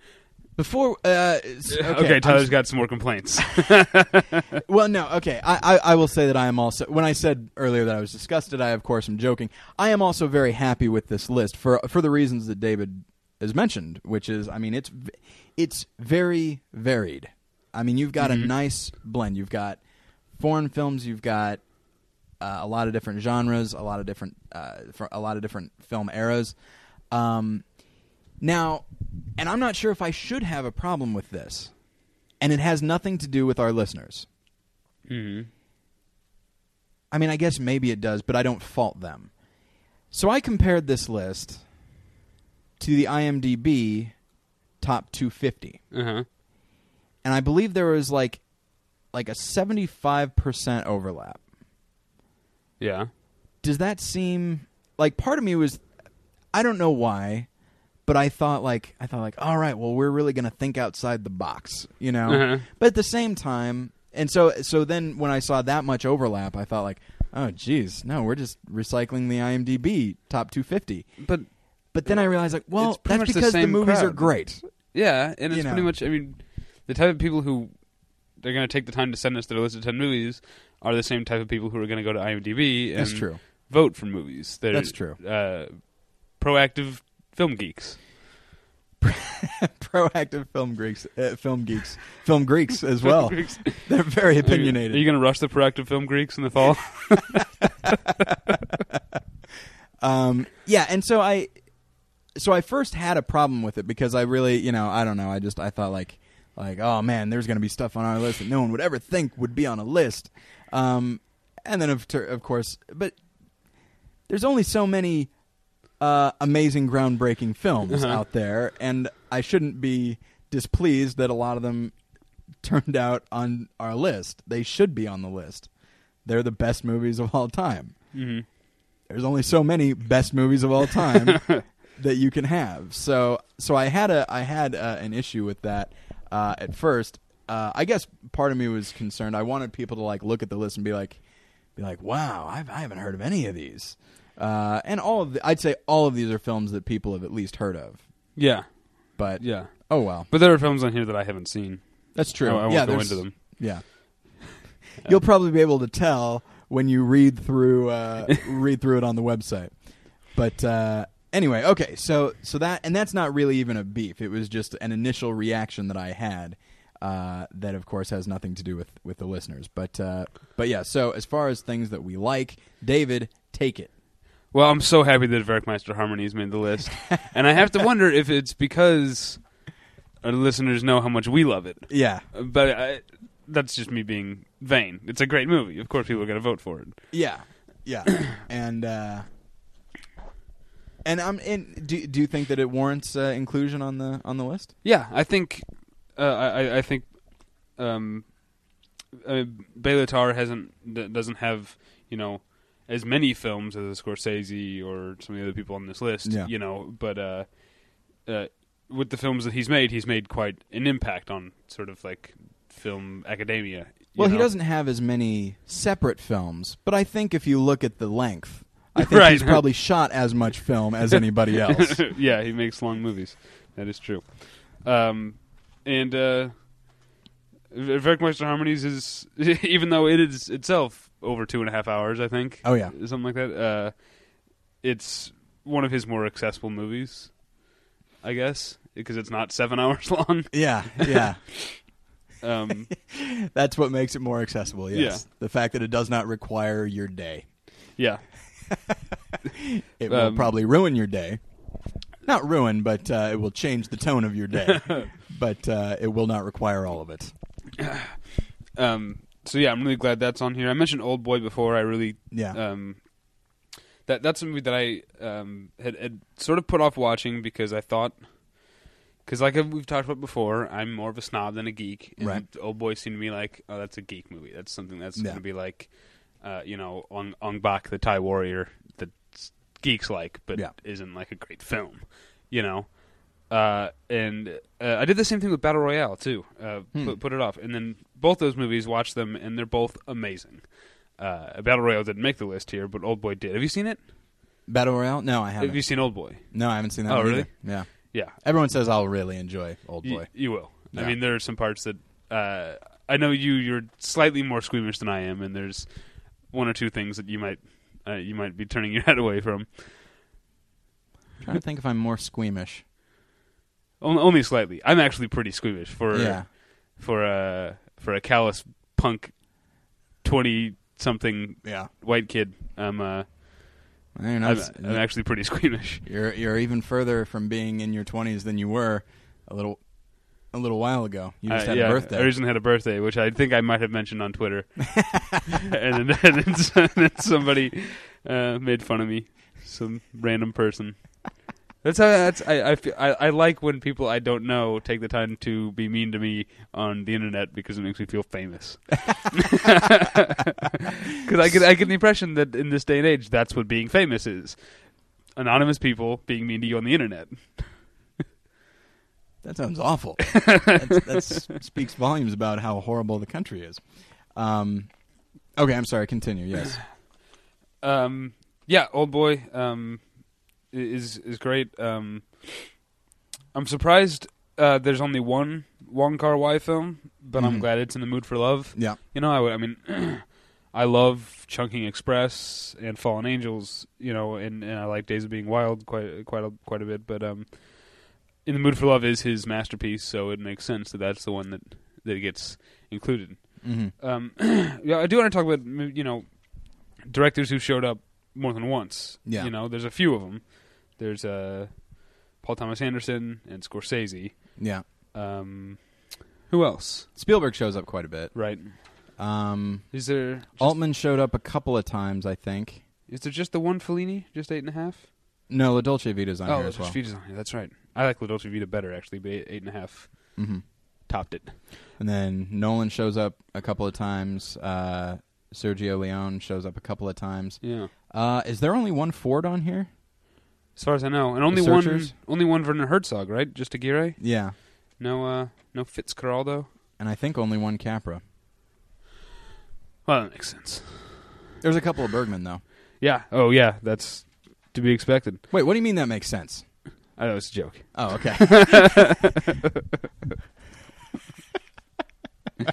Before. Uh, okay, Okay, Tyler's got some more complaints. Well, no, okay. I, I, I will say that I am also. When I said earlier that I was disgusted, I of course am joking. I am also very happy with this list for for the reasons that David has mentioned, which is, I mean, it's it's very varied. I mean, you've got a nice blend. You've got foreign films. You've got uh, a lot of different genres, a lot of different uh, a lot of different film eras. Um, now, and I'm not sure if I should have a problem with this, and it has nothing to do with our listeners. hmm I mean, I guess maybe it does, but I don't fault them. So I compared this list to the IMDb top 250, Uh huh. and I believe there was like like a 75% overlap. Yeah. Does that seem like part of me was I don't know why, but I thought like I thought like all right, well we're really going to think outside the box, you know? Uh-huh. But at the same time, and so so then when I saw that much overlap, I thought like, oh geez, no, we're just recycling the IMDb top 250. But But then I realized like, well, that's the because the, same movies are great. yeah, and You it's know. pretty much. I mean, the type of people who they're going to take the time to send us their list of ten movies are the same type of people who are going to go to IMDb and That's true. vote for movies. They're, That's true. Uh, proactive film geeks. Proactive film geeks, uh, film geeks, film Greeks as well. Geeks. They're very Are you- opinionated. Are you, going to rush the proactive film Greeks in the fall? Um, yeah, and so I, so I first had a problem with it because I really, you know, I don't know. I just I thought like, like, oh man, there's going to be stuff on our list that no one would ever think would be on a list. Um, and then of of course, but there's only so many uh, amazing, groundbreaking films Uh-huh. out there, and I shouldn't be displeased that a lot of them turned out on our list. They should be on the list. They're the best movies of all time hmm there's only so many best movies of all time that you can have. So so I had a I had uh, an issue with that uh, at first. Uh, I guess part of me was concerned. I wanted people to like look at the list and be like be like, "Wow, I've, I haven't heard of any of these." Uh, and all of the, I'd say all of these are films that people have at least heard of. Yeah, But yeah. oh well, But there are films on here that I haven't seen. that's true. I, I won't go into them. Yeah. You'll probably be able to tell when you read through uh, read through it on the website. But uh, anyway, okay, so so that and that's not really even a beef. It was just an initial reaction that I had. Uh, that of course has nothing to do with, with the listeners, but uh, but yeah. So as far as things that we like, David, take it. Well, I'm so happy that Werckmeister Harmonies made the list, and I have to wonder if it's because our listeners know how much we love it. Yeah, But I, that's just me being vain. It's a great movie. Of course, people are going to vote for it. yeah, yeah, and uh, and I'm. And do do you think that it warrants uh, inclusion on the on the list? Yeah, I think. Uh, I, I think. Um, uh, Béla Tarr hasn't doesn't have you know as many films as Scorsese or some of the other people on this list. Yeah. You know, but uh, uh, with the films that he's made, he's made quite an impact on sort of like film academia. Well, he doesn't have as many separate films, but I think if you look at the length, I think Right. he's probably shot as much film as anybody else. yeah, he makes long movies. That is true. Um, and uh, Werckmeister Harmonies is, even though it is itself over two and a half hours, I think. Oh, yeah. something like that. Uh, it's one of his more accessible movies. I guess, because it's not seven hours long. Yeah, yeah. Um, That's what makes it more accessible. Yes, the fact that it does not require your day. yeah, It will Um, probably ruin your day. Not ruin, but uh, it will change the tone of your day. But uh, it will not require all of it. um, so yeah, I'm really glad that's on here. I mentioned Old Boy before. I really Yeah. um, that that's a movie that I um, had, had sort of put off watching because I thought because like we've talked about before, I'm more of a snob than a geek. And Right. Old Boy seemed to me like oh, that's a geek movie. That's something that's Yeah. going to be like uh, you know Ong Ong Bak, the Thai warrior that geeks like, but Yeah. isn't like a great film. You know. Uh, and uh, I did the same thing with Battle Royale too. Uh, Hmm. put, put it off, and then both those movies, watch them, and they're both amazing. Uh, Battle Royale didn't make the list here, but Old Boy did. Have you seen it? Battle Royale? No, I haven't. Have you seen Old Boy? no, I haven't seen that. Oh, really? either. Yeah. Yeah, Everyone says I'll really enjoy Old Y- Boy. you will. I mean, there are some parts that uh, I know you. You're slightly more squeamish than I am, and there's one or two things that you might uh, you might be turning your head away from. I'm trying to think if I'm more squeamish. On- only slightly. I'm actually pretty squeamish for yeah. for a for a callous punk twenty something Yeah. white kid. I'm uh, I mean, I I'm, I'm actually pretty squeamish. You're you're even further from being in your 20s than you were a little a little while ago. You just Uh, had yeah, a birthday. I recently had a birthday, which I think I might have mentioned on Twitter, and, then, and, then, and then somebody uh, made fun of me, some random person. That's how. That's I, I, feel, I. I like when people I don't know take the time to be mean to me on the internet because it makes me feel famous. Because I get I get the impression that in this day and age, that's what being famous is: anonymous people being mean to you on the internet. That sounds awful. That's, that speaks volumes about how horrible the country is. Um, okay, I'm sorry. Continue. Yes. Um, yeah, old boy um, is is great. Um, I'm surprised uh, there's only one Wong Kar Wai film, but I'm Mhm. glad it's in the mood for love. Yeah. You know, I, would- I mean, I love Chungking Express and Fallen Angels. You know, and, and I like Days of Being Wild quite quite a, quite a bit. But um, in the mood for love is his masterpiece, so it makes sense that that's the one that that gets included. hmm Um, yeah, I do want to talk about you know directors who showed up more than once. Yeah. you know, there's a few of them. There's uh, Paul Thomas Anderson and Scorsese. Yeah. Um, who else? Spielberg shows up quite a bit. Right? Um, Is there just, Altman showed up a couple of times, I think. is there just the one Fellini? Just eight and a half? No, La Dolce Vita's on oh, here La as well. Dolce Vita's on here. That's right. I like La Dolce Vita better actually, but eight, eight and a half hmm topped it. And then Nolan shows up a couple of times. Uh, Sergio Leone shows up a couple of times. Yeah. Uh, is there only one Ford on here? As far as I know, and only one, Searchers? only one Werner Herzog, right? Just Aguirre. Yeah. No, uh, no Fitzcarraldo. And I think only one Capra. Well, that makes sense. There's a couple of Bergman, though. Yeah. Oh, yeah. That's to be expected. Wait, what do you mean that makes sense? I know it's a joke. Oh, okay.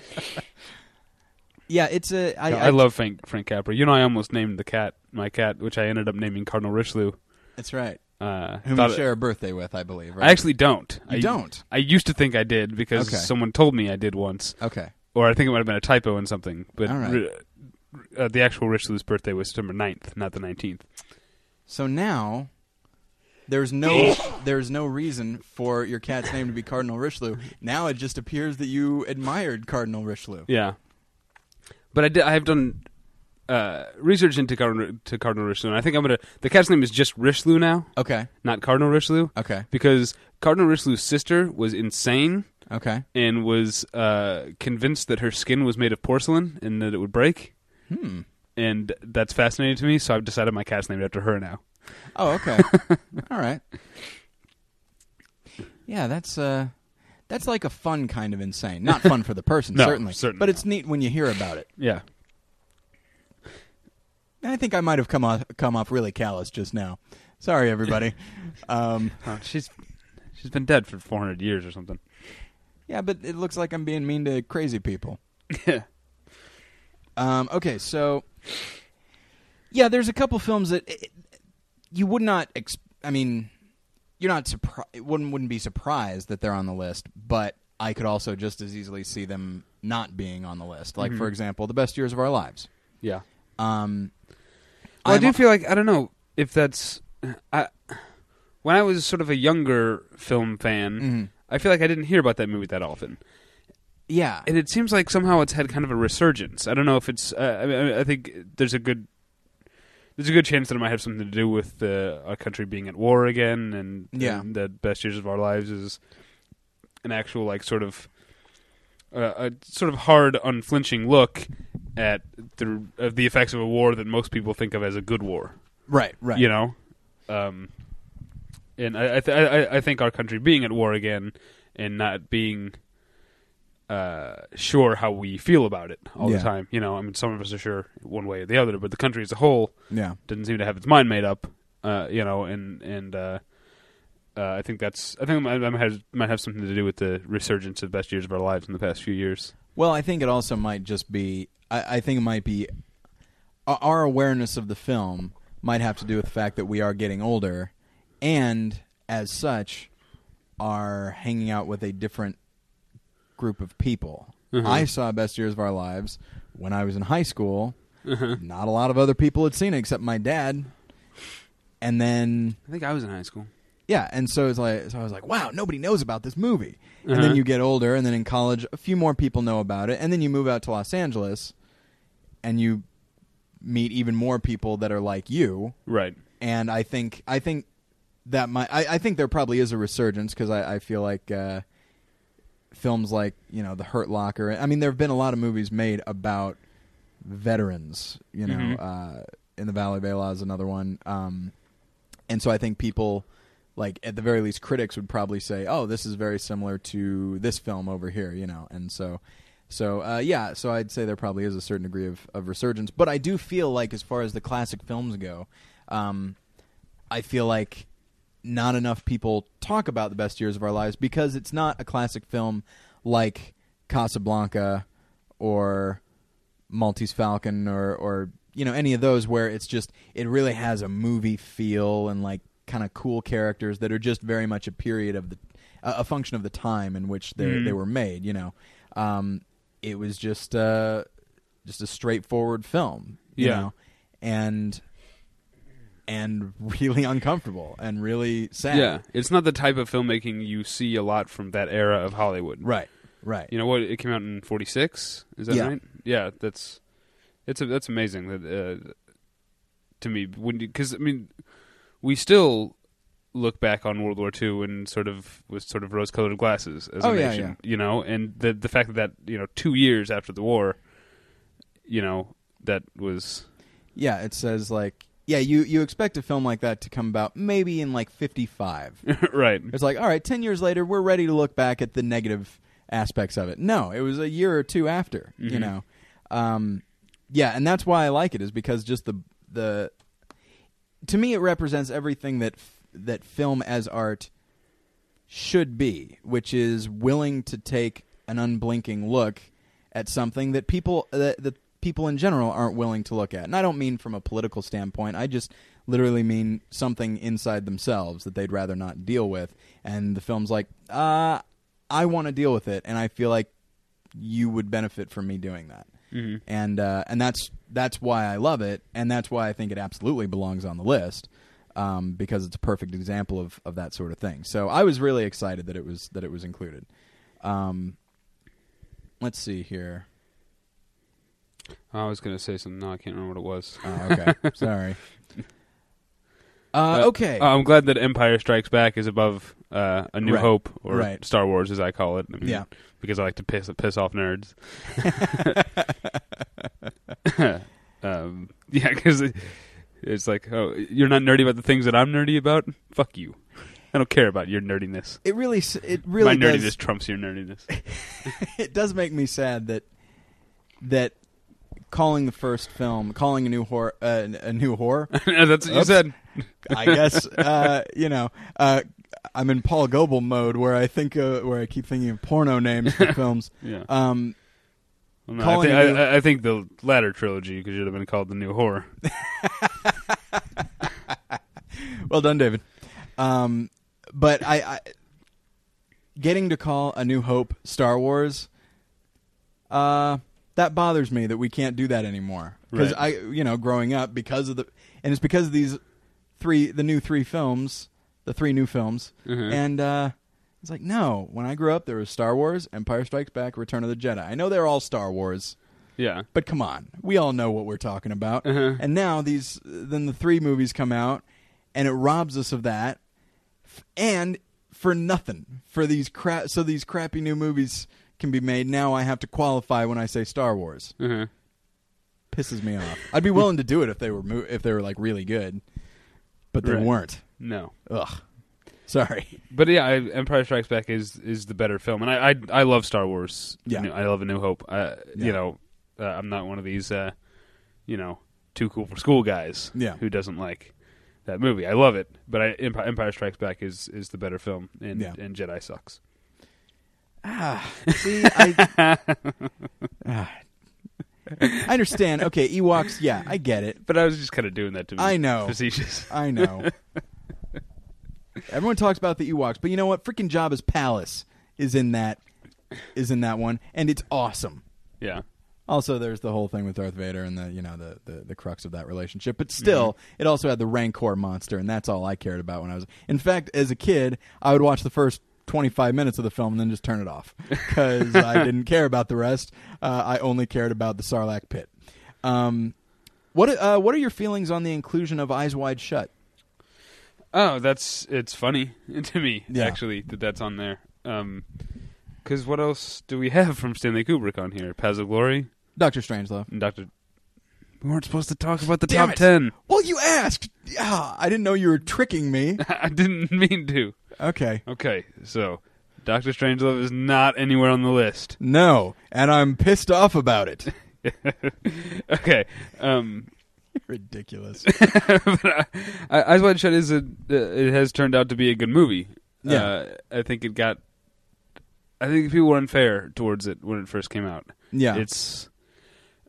yeah, it's a. I, I, I, I love Frank Frank Capra. You know, I almost named the cat my cat, which I ended up naming Cardinal Richelieu. That's right. Uh, Whom you share a birthday with, I believe. Right? I actually don't. you I, don't. I used to think I did because Okay. someone told me I did once, Okay. or I think it might have been a typo in something. But All right. ri- uh, the actual Richelieu's birthday was September 9th, not the nineteenth. So now there's no there's no reason for your cat's name to be Cardinal Richelieu. Now it just appears that you admired Cardinal Richelieu. Yeah, but I did. I have done uh, research into Cardinal, to Cardinal Richelieu, and I think I'm gonna. The cat's name is just Richelieu now, Okay. not Cardinal Richelieu, Okay. because Cardinal Richelieu's sister was insane. Okay. and was uh, convinced that her skin was made of porcelain and that it would break. Hmm. And that's fascinating to me, so I've decided my cat's named after her now. Oh, okay. All right. Yeah, that's uh that's like a fun kind of insane. Not fun for the person, No, certainly. certainly But it's neat when you hear about it. Yeah. I think I might have come off come off really callous just now. Sorry everybody. um Oh, she's she's been dead for 400 years or something. yeah, but it looks like I'm being mean to crazy people. Yeah. Um, okay, so yeah, there's a couple films that it, you would not. Ex- I mean, you're not surprised. Wouldn't wouldn't be surprised that they're on the list, but I could also just as easily see them not being on the list. Like for example, the best years of our lives. Yeah. Um, Well, i do feel like I don't know if that's I when I was sort of a younger film fan, Mhm. I feel like I didn't hear about that movie that often, yeah, and it seems like somehow it's had kind of a resurgence. I don't know if it's. Uh, I, mean, I think there's a good there's a good chance that it might have something to do with uh, our country being at war again, and, Yeah. and that best years of our lives is an actual like sort of. Uh, a sort of hard, unflinching look at the of the effects of a war that most people think of as a good war right, right. you know um and i I, th- I i think our country being at war again and not being uh sure how we feel about it all Yeah. the time you know i mean some of us are sure one way or the other but the country as a whole yeah, doesn't seem to have its mind made up uh you know and and uh uh, I think that's. I think might, might have, might have something to do with the resurgence of the best years of our lives in the past few years. Well, I think it also might just be. I, I think it might be our- awareness of the film might have to do with the fact that we are getting older, and as such, are hanging out with a different group of people. Mhm. I saw Best Years of Our Lives when I was in high school. Uh-huh. Not a lot of other people had seen it except my dad. And then I think I was in high school. Yeah, and so it's like so I was like, wow, nobody knows about this movie. And Uh-huh. then you get older, and then in college, a few more people know about it, and then you move out to Los Angeles, and you meet even more people that are like you. Right. And I think I think that might I, I think there probably is a resurgence because I, I feel like uh, films like you know The Hurt Locker. I mean, there have been a lot of movies made about veterans. You know, Mhm. uh, In the Valley of Elah is another one. Um, and so I think people like at the very least critics would probably say oh this is very similar to this film over here you know? And so so uh, yeah so i'd say there probably is a certain degree of, of resurgence. But i do feel like as far as the classic films go um, i feel like not enough people talk about the best years of our lives because it's not a classic film like casablanca or Maltese Falcon or or you know any of those where it's just it really has a movie feel and like kind of cool characters that are just very much a period of the a a function of the time in which they Mhm. they were made. You know, um, it was just uh, just a straightforward film. You Yeah. know? and and really uncomfortable and really sad. Yeah, it's not the type of filmmaking you see a lot from that era of Hollywood. right, right. You know what? It came out in '46. Is that Yeah. right? Yeah, that's it's a, that's amazing. That uh, to me, when because I mean, we still look back on World War II and sort of with sort of rose-colored glasses as Oh, a yeah, nation. You know, and the the fact that you know two years after the war, you know that was Yeah, it says like yeah, you you expect a film like that to come about maybe in like 55. right. It's like, all right, 10 years later, we're ready to look back at the negative aspects of it. No, it was a year or two after, you Mhm. know. Um, yeah, and that's why I like it is because just the the to me it represents everything that that film as art should be, which is willing to take an unblinking look at something that people that, that people in general aren't willing to look at. And I don't mean from a political standpoint. I just literally mean something inside themselves that they'd rather not deal with. And the film's like, uh, I want to deal with it, and I feel like you would benefit from me doing that. Hmm And uh, and that's that's why I love it, and that's why I think it absolutely belongs on the list. Um, because it's a perfect example of, of that sort of thing. So I was really excited that it was that it was included. Um, let's see here. I was gonna say something. No, I can't remember what it was. Oh, okay, sorry. Uh, Uh, okay. Uh, I'm glad that Empire Strikes Back is above uh, A New Right. Hope or Right. Star Wars, as I call it. I mean, Yeah. because I like to piss piss off nerds. um, yeah, because it, it's like, oh, you're not nerdy about the things that I'm nerdy about. Fuck you. I don't care about your nerdiness. it really it really My does, nerdiness trumps your nerdiness. it does make me sad that that calling the first film, calling a new horror, uh, a new horror. That's what you said. I guess uh, you know. Uh, I'm in Paul Goebel mode where I think uh, where I keep thinking of porno names for films. Yeah. Um, Well, no, I, think, I, I think the latter trilogy could should have been called the New Horror. well done, David. Um, but I, I getting to call A New Hope Star Wars. Uh, that bothers me that we can't do that anymore because Right. I, you know, growing up because of the, and it's because of these three, the new three films, the three new films, Mhm. and uh, it's like no. When I grew up, there was Star Wars, Empire Strikes Back, Return of the Jedi. I know they're all Star Wars, Yeah. but come on, we all know what we're talking about. Uh-huh. And now these, then the three movies come out, and it robs us of that, and for nothing for these crap. So these crappy new movies can be made. Now I have to qualify when I say Star Wars. Uh-huh. Pisses me off. I'd be willing to do it if they were mo- if they were like really good, but they Right. weren't. No. Ugh. Sorry. But yeah, I, Empire Strikes Back is is the better film, and I I, I love Star Wars. Yeah. You know, I love A New Hope. Uh, Yeah. You know, uh, I'm not one of these, uh, you know, too cool for school guys. Yeah. Who doesn't like that movie? I love it, but I, Empire, Empire Strikes Back is is the better film, and Yeah. and Jedi sucks. Ah, see, I, Ah. I understand. Okay, Ewoks. Yeah, I get it. But I was just kind of doing that to be I know. facetious. I know. Everyone talks about the Ewoks, but you know what? Freaking Jabba's palace is in that is in that one, and it's awesome. Yeah. Also, there's the whole thing with Darth Vader and the you know the the, the crux of that relationship. But still, it also had the Rancor monster, and that's all I cared about when I was. In fact, as a kid, I would watch the first 25 minutes of the film and then just turn it off because I didn't care about the rest. Uh, I only cared about the Sarlacc pit. Um, what uh, what are your feelings on the inclusion of Eyes Wide Shut? Oh, that's it's funny to me Yeah. actually that that's on there. Um 'cause because what else do we have from Stanley Kubrick on here? Paths of Glory Doctor Strangelove. and Doctor. We weren't supposed to talk about the Damn top it. ten. Well, you asked. Yeah, I didn't know you were tricking me. I didn't mean to. Okay. Okay, so Doctor Strangelove is not anywhere on the list. No, and I'm pissed off about it. okay, um, Ridiculous. but I, I, Eyes Wide Shut is a. Uh, it has turned out to be a good movie. Yeah. uh, I think it got. I think people were unfair towards it when it first came out. Yeah. It's,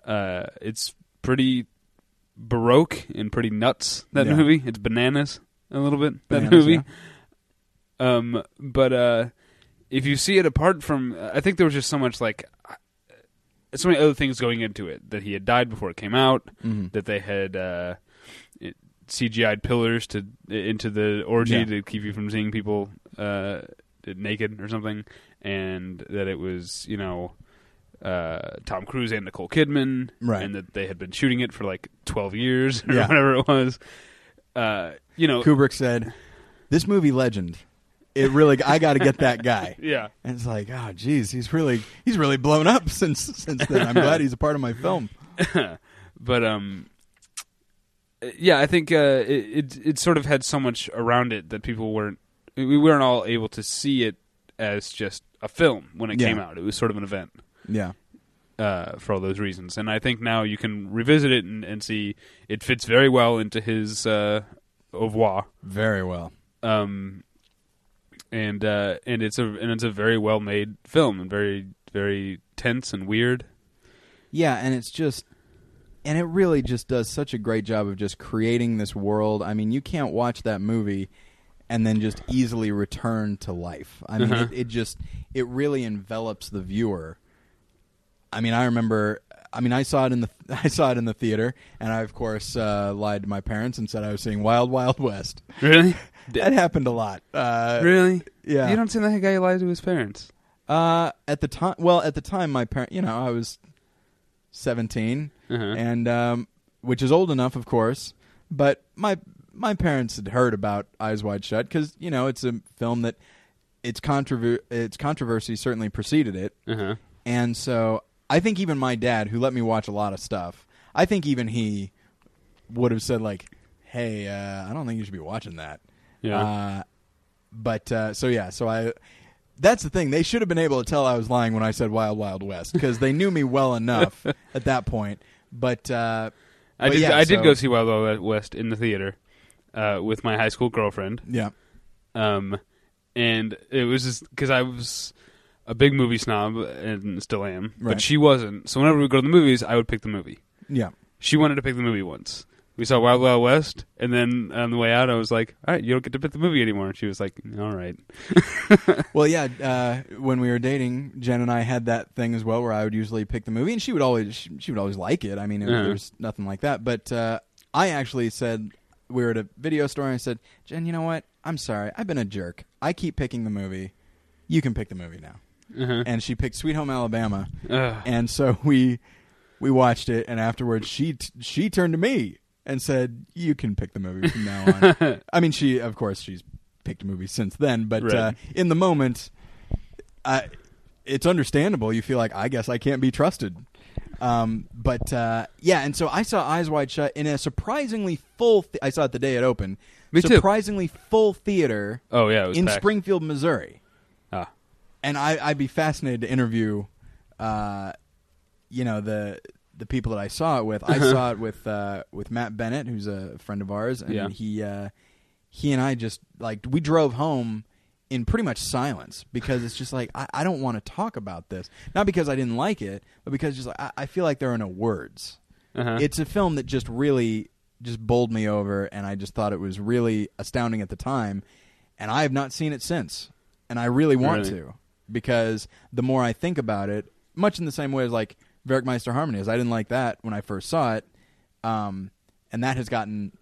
uh, it's pretty baroque and pretty nuts. That Yeah. movie, it's bananas a little bit. That Bananas, movie, um, but uh, if you see it apart from, I think there was just so much like, uh, so many other things going into it that he had died before it came out Mhm. that they had uh, it, CGI'd pillars to into the orgy Yeah. to keep you from seeing people uh, naked or something, and that it was you know uh, Tom Cruise and Nicole Kidman, Right. and that they had been shooting it for like twelve years or Yeah. whatever it was. Uh, you know, Kubrick said, "This movie legend, it really I got to get that guy." yeah, And it's like, oh, geez, he's really he's really blown up since since then. I'm glad he's a part of my film. but um, yeah, I think uh, it, it it sort of had so much around it that people weren't we weren't all able to see it as just a film when it Yeah. came out. It was sort of an event Yeah, uh, for all those reasons, and I think now you can revisit it and, and see it fits very well into his uh, oeuvre. very well. Um, and uh, and it's a and it's a very well made film and very very tense and weird. Yeah, and it's just and it really just does such a great job of just creating this world. I mean, you can't watch that movie and then just easily return to life. I mean, Uh-huh. it, it just it really envelops the viewer. I mean, I remember. I mean, I saw it in the I saw it in the theater, and I of course uh, lied to my parents and said I was seeing Wild Wild West. Really, That happened a lot. Uh, really. Yeah. You don't seem like a guy who lied to his parents. Uh, at the time, well, at the time, my parent, you know, I was seventeen, Uh-huh. and um, which is old enough, of course. But my my parents had heard about Eyes Wide Shut because you know it's a film that its controver- its controversy certainly preceded it, Uh-huh. and so I think even my dad, who let me watch a lot of stuff, I think even he would have said like, "Hey, uh, I don't think you should be watching that." Yeah. Uh, but uh, so yeah, so I. That's the thing. They should have been able to tell I was lying when I said Wild Wild West because they knew me well enough at that point. But uh, I but did. yeah, I did so- go see Wild Wild West in the theater uh, with my high school girlfriend. yeah, Um, and it was just because I was a big movie snob and still am, Right. but she wasn't. So whenever we go to the movies, I would pick the movie. yeah, She wanted to pick the movie once, we saw Wild Wild West, and then on the way out, I was like, "All right, you don't get to pick the movie anymore." And she was like, "All right." Well, yeah. Uh, when we were dating, Jen and I had that thing as well, where I would usually pick the movie, and she would always she, she would always like it. I mean, it, Uh-huh. there's nothing like that. But uh, I actually said we were at a video store, and I said, Jen, you know what? I'm sorry, I've been a jerk. I keep picking the movie. You can pick the movie now. Uh-huh. And she picked Sweet Home Alabama, Ugh. and so we we watched it, and afterwards she t- she turned to me and said, "You can pick the movie from now on." I mean, she of course she's picked movies since then, but Right. uh, in the moment, I, it's understandable. You feel like I guess I can't be trusted. Um, but uh, yeah, and so I saw Eyes Wide Shut in a surprisingly full. Th- I saw it the day it opened. Me too. surprisingly full theater oh yeah, it was in packed. Springfield, Missouri Ah. and I, I'd be fascinated to interview, uh, you know the the people that I saw it with. I saw it with uh, with Matt Bennett, who's a friend of ours, and Yeah. he uh, he and I just like we drove home in pretty much silence because it's just like I, I don't want to talk about this, not because I didn't like it, but because just like, I, I feel like there are no words. Uh-huh. It's a film that just really just bowled me over, and I just thought it was really astounding at the time, and I have not seen it since, and I really want Really? to because the more I think about it, much in the same way as like Werckmeister Harmonies, I didn't like that when I first saw it, um, and that has gotten,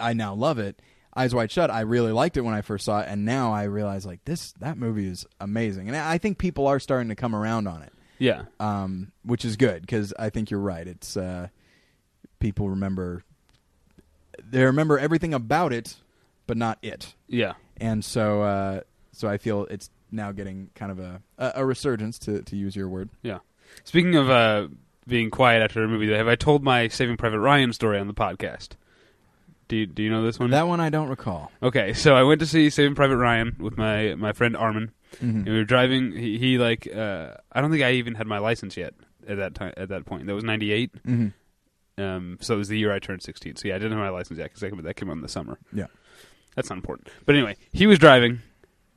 I now love it. Eyes Wide Shut, I really liked it when I first saw it, and now I realize like this that movie is amazing, and I think people are starting to come around on it yeah. um, which is good because I think you're right. It's uh, people remember they remember everything about it, but not it, Yeah. and so uh, so I feel it's now getting kind of a a, a resurgence to to use your word. Yeah. Speaking of uh, being quiet after a movie, have I told my Saving Private Ryan story on the podcast? Do you, do you know this one? That one I don't recall. okay, so I went to see Saving Private Ryan with my, my friend Armin. Mhm. And we were driving. He, he like uh, I don't think I even had my license yet at that time. At that point, that was '98. Mhm. Um, so it was the year I turned 16. So yeah, I didn't have my license yet because that came out in the summer. Yeah. That's not important. But anyway, he was driving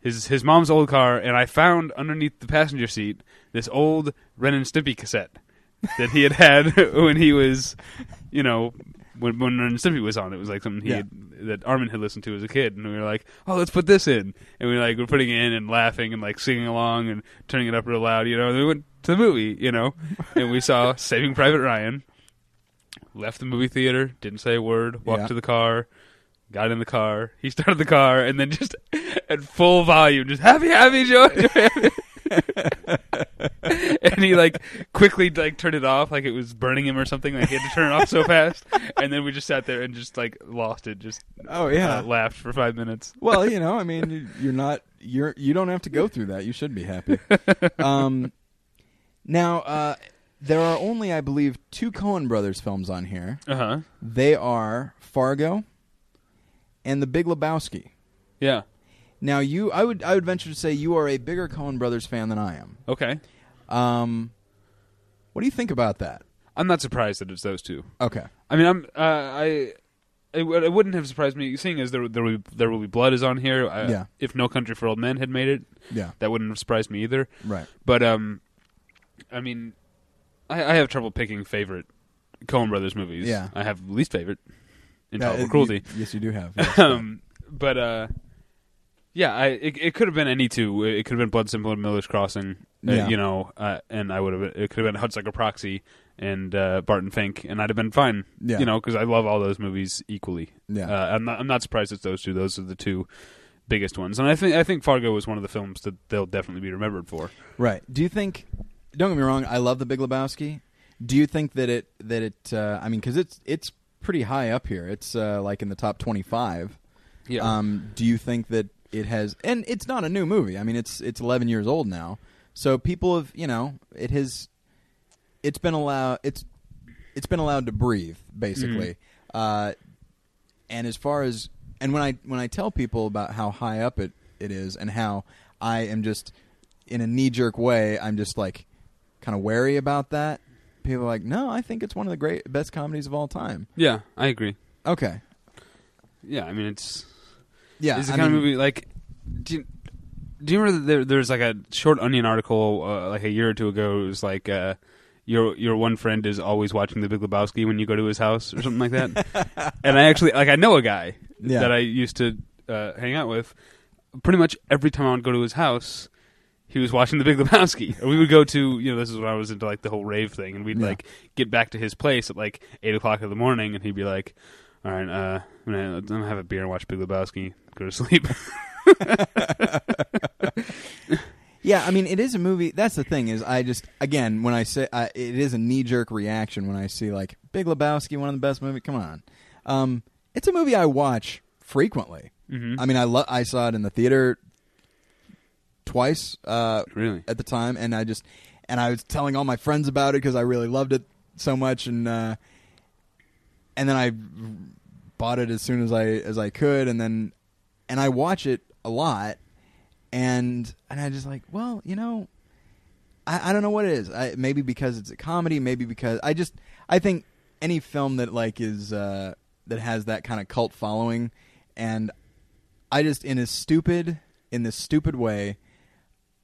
his his mom's old car, and I found underneath the passenger seat this old Ren and Stimpy cassette that he had had when he was, you know, when when Ren and Stimpy was on. It was like something he Yeah. had, that Armin had listened to as a kid, and we were like, "Oh, let's put this in," and we like were putting it in and laughing and like singing along and turning it up real loud, you know. And we went to the movie, you know, and we saw Saving Private Ryan. Left the movie theater, didn't say a word, walked Yeah. to the car, got in the car. He started the car, and then just at full volume, just happy, happy, joy, joy, happy. and he like quickly like turned it off, like it was burning him or something. Like he had to turn it off so fast, and then we just sat there and just like lost it. Just Oh yeah. uh, laughed for five minutes. well, you know, I mean, you- you're not you're you don't have to go through that. You should be happy. Um, now, uh, there are only, I believe, two Coen Brothers films on here. Uh huh. They are Fargo and The Big Lebowski. Yeah. Now, you, I would, I would venture to say you are a bigger Coen Brothers fan than I am. Okay. Um, what do you think about that? I'm not surprised that it's those two. Okay. I mean, I'm uh, I. It, w- it wouldn't have surprised me, seeing as there there will be, there will be blood is on here. Uh, Yeah. If No Country for Old Men had made it, Yeah. that wouldn't have surprised me either. Right. But um, I mean, I, I have trouble picking favorite Coen Brothers movies. Yeah. I have least favorite, Intolerable Uh, Cruelty. you- yes, you do have. yes. um, but uh, yeah, I it, it could have been any two. It could have been Blood Simple and Miller's Crossing. Uh, Yeah. You know, uh, and I would have. It could have been Hudsucker Proxy and uh, Barton Fink, and I'd have been fine. Yeah. You know, because I love all those movies equally. Yeah. Uh, I'm not. I'm not surprised it's those two. Those are the two biggest ones, and I think I think Fargo was one of the films that they'll definitely be remembered for. Right. Do you think? Don't get me wrong. I love The Big Lebowski. Do you think that it that it? Uh, I mean, because it's it's pretty high up here. It's uh, like in the top twenty-five. Yeah. Um, do you think that it has? And it's not a new movie. I mean, it's it's eleven years old now. So people have you know it has. It's been allowed. It's it's been allowed to breathe basically. Uh, and as far as and when I when I tell people about how high up it, it is and how I am just in a knee jerk way, I'm just like kind of wary about that. People are like, no, I think it's one of the great best comedies of all time. yeah, I agree. Okay, Yeah, I mean it's yeah, it's the I kind mean- of movie like. Do you, do you remember there, there's like a short Onion article uh, like a year or two ago? It was like uh, your your one friend is always watching The Big Lebowski when you go to his house or something like that. and I actually like I know a guy Yeah. that I used to uh, hang out with. Pretty much every time I would go to his house, he was watching The Big Lebowski. Or we would go to you know this is when I was into like the whole rave thing, and we'd Yeah. like get back to his place at like eight o'clock in the morning, and he'd be like, "All right, uh, I'm gonna, I'm gonna have a beer and watch Big Lebowski, go to sleep." Yeah, I mean, it is a movie. That's the thing is, I just again when I say I, it is a knee jerk reaction when I see like Big Lebowski, one of the best movies. Come on, um, it's a movie I watch frequently. hmm I mean, I lo- I saw it in the theater twice uh, really? at the time, and I just and I was telling all my friends about it because I really loved it so much, and uh, and then I bought it as soon as I as I could, and then and I watch it a lot, and and I just like, well, you know, I, I don't know what it is. I, maybe because it's a comedy, maybe because I just I think any film that like is uh, that has that kind of cult following, and I just in a stupid in this stupid way.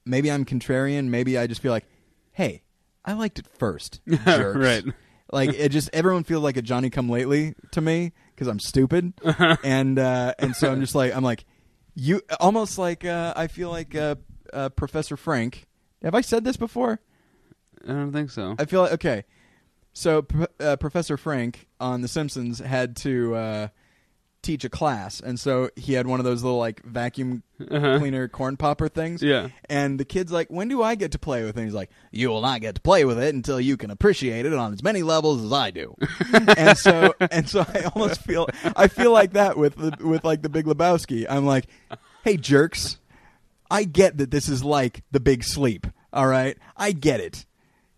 Maybe I'm contrarian. Maybe I just feel like, hey, I liked it first. Jerks. right. Like it just everyone feels like a Johnny Come Lately to me because I'm stupid, and uh, and so I'm just like I'm like you almost like uh, I feel like uh, uh, Professor Frank. Have I said this before? I don't think so. I feel like okay. So P- uh, Professor Frank on The Simpsons had to uh, teach a class, and so he had one of those little like vacuum Uh-huh. cleaner corn popper things. Yeah. And the kid's like, "When do I get to play with it?" And he's like, "You will not get to play with it until you can appreciate it on as many levels as I do." and so, and so, I almost feel, I feel like that with the, with like the Big Lebowski. I'm like, "Hey, jerks, I get that this is like the Big Sleep. All right, I get it,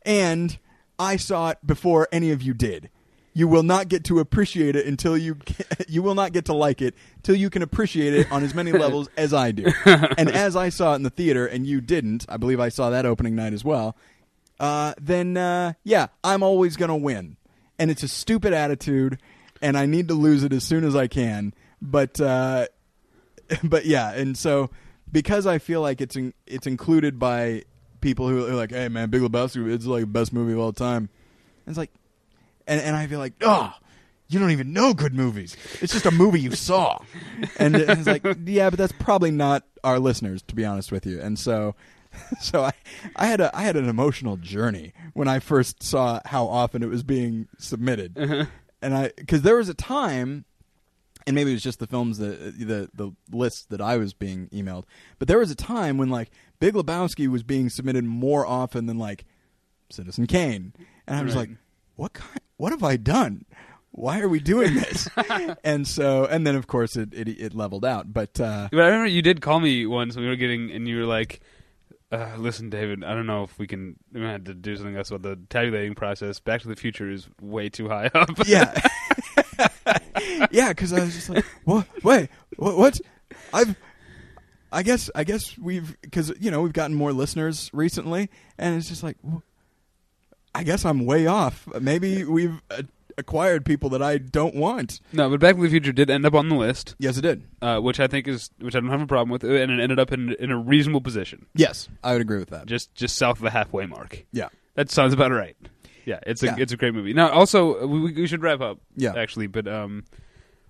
and I saw it before any of you did." You will not get to appreciate it until you you will not get to like it till you can appreciate it on as many levels as I do. And as I saw it in the theater and you didn't, I believe I saw that opening night as well. Uh, then uh, yeah, I'm always gonna win, and it's a stupid attitude, and I need to lose it as soon as I can. But uh, but yeah, and so because I feel like it's in, it's included by people who are like, "Hey man, Big Lebowski, it's like the best movie of all time." And it's like, and and I feel like, oh, you don't even know good movies. It's just a movie you saw, and it- it's like, yeah, but that's probably not our listeners, to be honest with you. And so, so I I had a I had an emotional journey when I first saw how often it was being submitted, uh-huh. and I because there was a time and maybe it was just the films that the the lists that I was being emailed. But there was a time when like Big Lebowski was being submitted more often than like Citizen Kane, and I was Right. like, what kind? What have I done? Why are we doing this? and so, and then of course it it, it leveled out. But uh, But I remember you did call me once when we were getting, and you were like, uh, "Listen, David, I don't know if we can. We had to do something else about the tabulating process. Back to the Future is way too high up." yeah, yeah, because I was just like, what? Wait, what? what? I've. I guess I guess we've because you know we've gotten more listeners recently, and it's just like, I guess I'm way off. Maybe we've uh, acquired people that I don't want. no, but Back to the Future did end up on the list, Yes, it did. uh, which I think is which I don't have a problem with, and it ended up in in a reasonable position, Yes, I would agree with that. just just south of the halfway mark. Yeah, That sounds about right. Yeah, it's a Yeah. it's a great movie. Now, also we, we should wrap up. Yeah. actually, but um,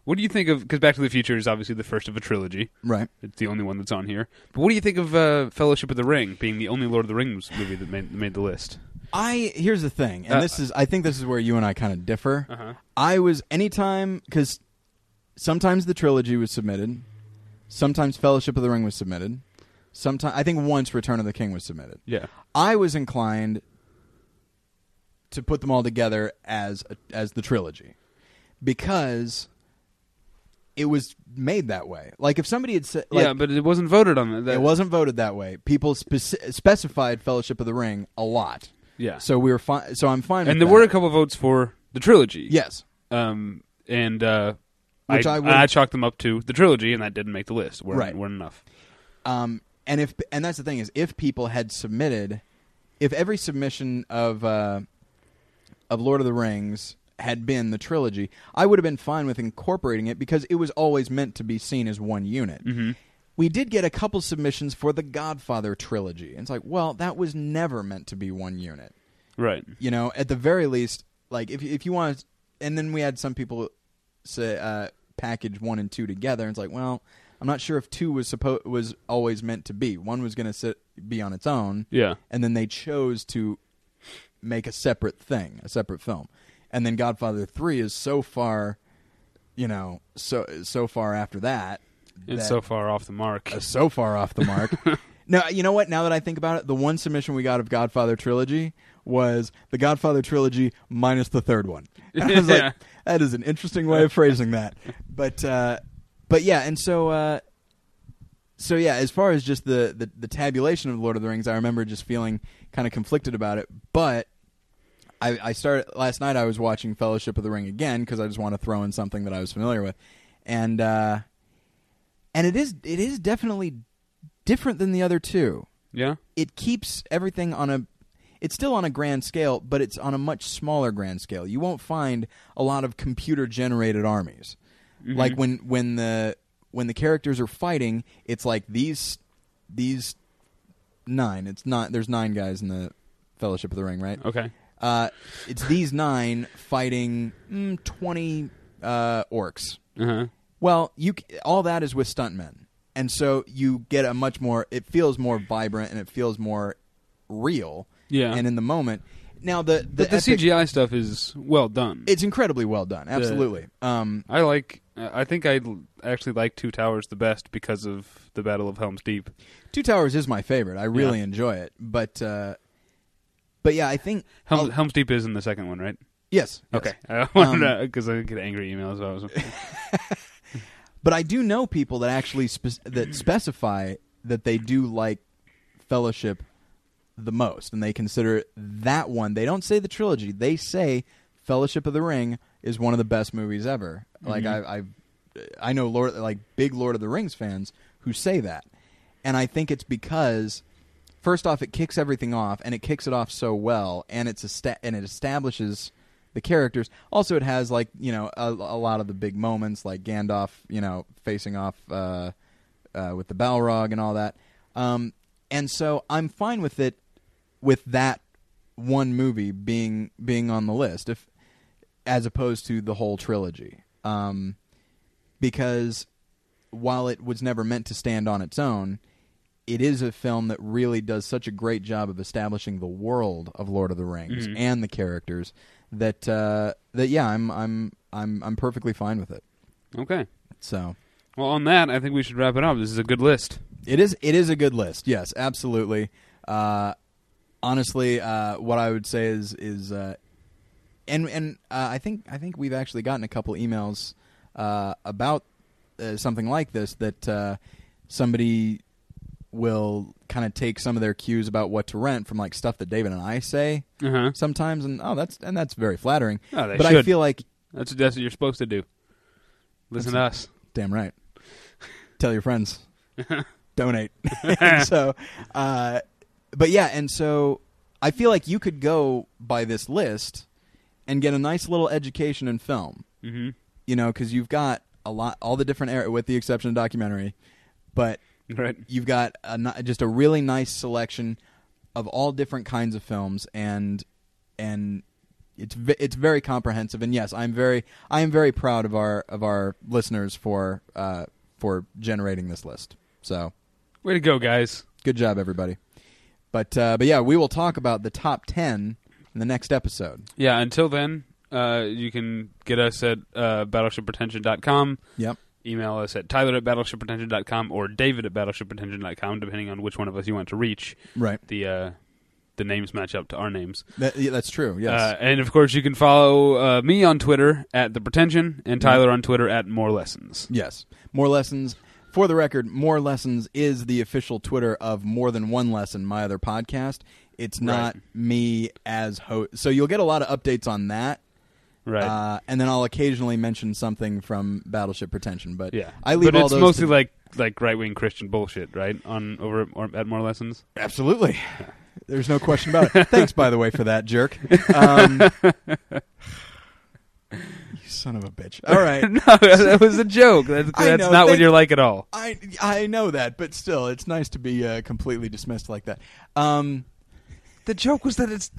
what do you think of? Because Back to the Future is obviously the first of a trilogy. right. It's the only one that's on here. But what do you think of uh, Fellowship of the Ring being the only Lord of the Rings movie that made, made the list? I here's the thing, and Uh, this is I think this is where you and I kind of differ. Uh-huh. I was anytime because sometimes the trilogy was submitted, sometimes Fellowship of the Ring was submitted, sometimes I think once Return of the King was submitted. Yeah. I was inclined to put them all together as a, as the trilogy because it was made that way. Like if somebody had said, like, yeah, but it wasn't voted on. That, it wasn't voted that way. People speci- specified Fellowship of the Ring a lot, Yeah. so we were fine. So I'm fine. and there that. were a couple votes for the trilogy. yes, Um, and uh, Which I, I would- I chalked them up to the trilogy, and that didn't make the list. Weren't, Right. weren't enough. Um, and if and that's the thing is if people had submitted, if every submission of uh, of Lord of the Rings had been the trilogy, I would have been fine with incorporating it because it was always meant to be seen as one unit. We did get a couple submissions for the Godfather trilogy. And it's like, well, that was never meant to be one unit. Right. You know, at the very least, like if if you want, and then we had some people say uh, package one and two together. And it's like, well, I'm not sure if two was supposed was always meant to be. One was going to sit be on its own, Yeah. and then they chose to make a separate thing, a separate film. And then Godfather Three is so far, you know, so so far after that. It's so far off the mark. so far off the mark. no, you know what? Now that I think about it, the one submission we got of Godfather trilogy was the Godfather trilogy minus the third one. And I was Yeah. like, that is an interesting way of phrasing that. But uh, but yeah, and so uh, so yeah, as far as just the, the the tabulation of Lord of the Rings, I remember just feeling kind of conflicted about it. But I, I started last night. I was watching Fellowship of the Ring again because I just want to throw in something that I was familiar with, and uh, and it is it is definitely different than the other two. yeah. It keeps everything on a it's still on a grand scale, but it's on a much smaller grand scale. You won't find a lot of computer generated armies. Mm-hmm. Like when when the when the characters are fighting, it's like these these nine. It's not there's nine guys in the Fellowship of the Ring, right? Okay. Uh, it's these nine fighting mm, twenty uh, orcs. Uh huh. Well, you all that is with stuntmen, and so you get a much more. It feels more vibrant and it feels more real. Yeah. And in the moment, now the the, But the epic- CGI stuff is well done. it's incredibly well done. Absolutely. Um, I like. I think I actually like Two Towers the best because of the Battle of Helm's Deep. Two Towers is my favorite. I really Yeah. enjoy it, but uh, but yeah, I think Helm, Helm's Deep is in the second one, right? yes, yes. Okay. I Um, wanted because I get angry emails. Was, But I do know people that actually spe- that specify that they do like Fellowship the most, and they consider that one. They don't say the trilogy; they say Fellowship of the Ring is one of the best movies ever. Like mm-hmm. I, I, I know Lord like big Lord of the Rings fans who say that, and I think it's because first off, it kicks everything off, and it kicks it off so well, and it's a sta- and it establishes the characters. Also, it has like you know a, a lot of the big moments, like Gandalf, you know, facing off uh, uh, with the Balrog and all that. Um, and so I'm fine with it, with that one movie being being on the list, if as opposed to the whole trilogy, um, because while it was never meant to stand on its own, it is a film that really does such a great job of establishing the world of Lord of the Rings Mhm. and the characters that uh, that yeah, I'm I'm I'm I'm perfectly fine with it. okay. So Well, on that, I think we should wrap it up. This is a good list. it is it is a good list. Yes, absolutely. Uh, honestly, uh, what I would say is is uh, and and uh, I think I think we've actually gotten a couple emails uh, about uh, something like this that uh, somebody will kind of take some of their cues about what to rent from like stuff that David and I say Uh huh. sometimes and oh that's and that's very flattering. Oh, they but I feel like That's that's what you're supposed to do. Listen to us. Damn right. Tell your friends. Donate. so, uh, but yeah, and so I feel like you could go by this list and get a nice little education in film. Mm-hmm. You know, because you've got a lot, all the different era, with the exception of documentary, but Right. you've got a, just a really nice selection of all different kinds of films and and it's it's very comprehensive and yes I'm very I am very proud of our of our listeners for uh, for generating this list so Way to go, guys. good job everybody but uh, but yeah we will talk about the top 10 in the next episode Yeah, until then, uh, you can get us at uh, battleshippretension.com. yep Email us at tyler at battleshippretension.com or david at battleshippretension.com, depending on which one of us you want to reach. right The uh, the names match up to our names. that, yeah, that's true yes Uh, and of course, you can follow uh, me on Twitter at the pretension and Tyler on Twitter at more lessons. Yes. More Lessons. For the record, More Lessons is the official Twitter of More Than One Lesson, my other podcast. It's not Right. me as host. So you'll get a lot of updates on that. Right. Uh, and then I'll occasionally mention something from Battleship Pretension. But yeah. I leave but all it's those mostly to- like like right wing Christian bullshit, right? On over at, or at more lessons. Absolutely. There's no question about it. Thanks, by the way, for that, jerk. Um, you son of a bitch. All right. no, that was a joke. That's, that's know, not what you're like at all. I I know that, but still, it's nice to be uh, completely dismissed like that. Um, The joke was that it's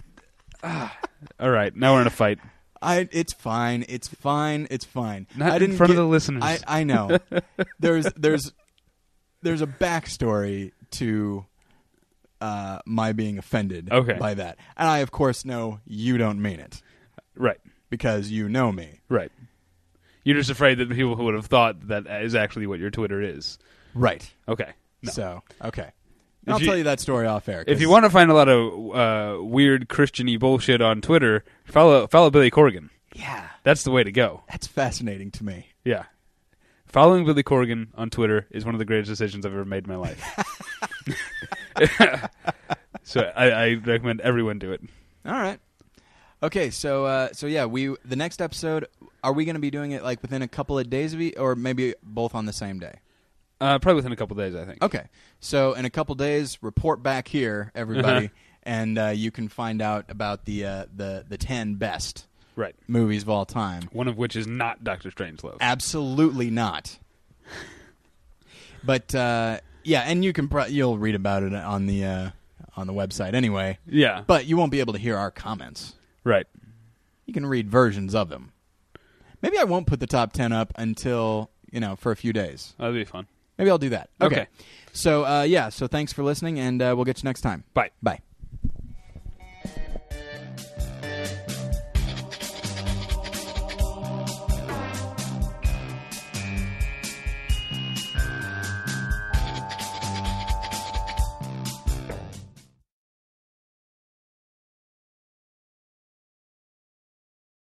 All right, now we're in a fight. I it's fine. It's fine. It's fine. Not I in didn't in front of the listeners. I I know. there's there's there's a backstory to uh, my being offended Okay. by that, and I of course know you don't mean it Right, because you know me. right. You're just afraid that people who would have thought that is actually what your Twitter is. Right. Okay. No. So okay. I'll you- tell you that story off air. If you want to find a lot of uh, weird Christiany bullshit on Twitter, follow follow Billy Corgan. yeah, That's the way to go. that's fascinating to me. Yeah. Following Billy Corgan on Twitter is one of the greatest decisions I've ever made in my life. so I, I recommend everyone do it. All right. Okay, so uh, so yeah, we the next episode are we going to be doing it like within a couple of days of e- or maybe both on the same day? Uh, probably within a couple days, I think. Okay, so in a couple days, report back here, everybody, and uh, you can find out about the uh, the the ten best Right. movies of all time. One of which is not Doctor Strangelove. Absolutely not. But uh, yeah, and you can pro- you'll read about it on the uh, on the website anyway. yeah. But you won't be able to hear our comments. right. You can read versions of them. Maybe I won't put the top 10 up until, you know, for a few days. That'd be fun. Maybe I'll do that. Okay. So, uh, yeah, so thanks for listening, and uh, we'll get you next time. Bye. Bye.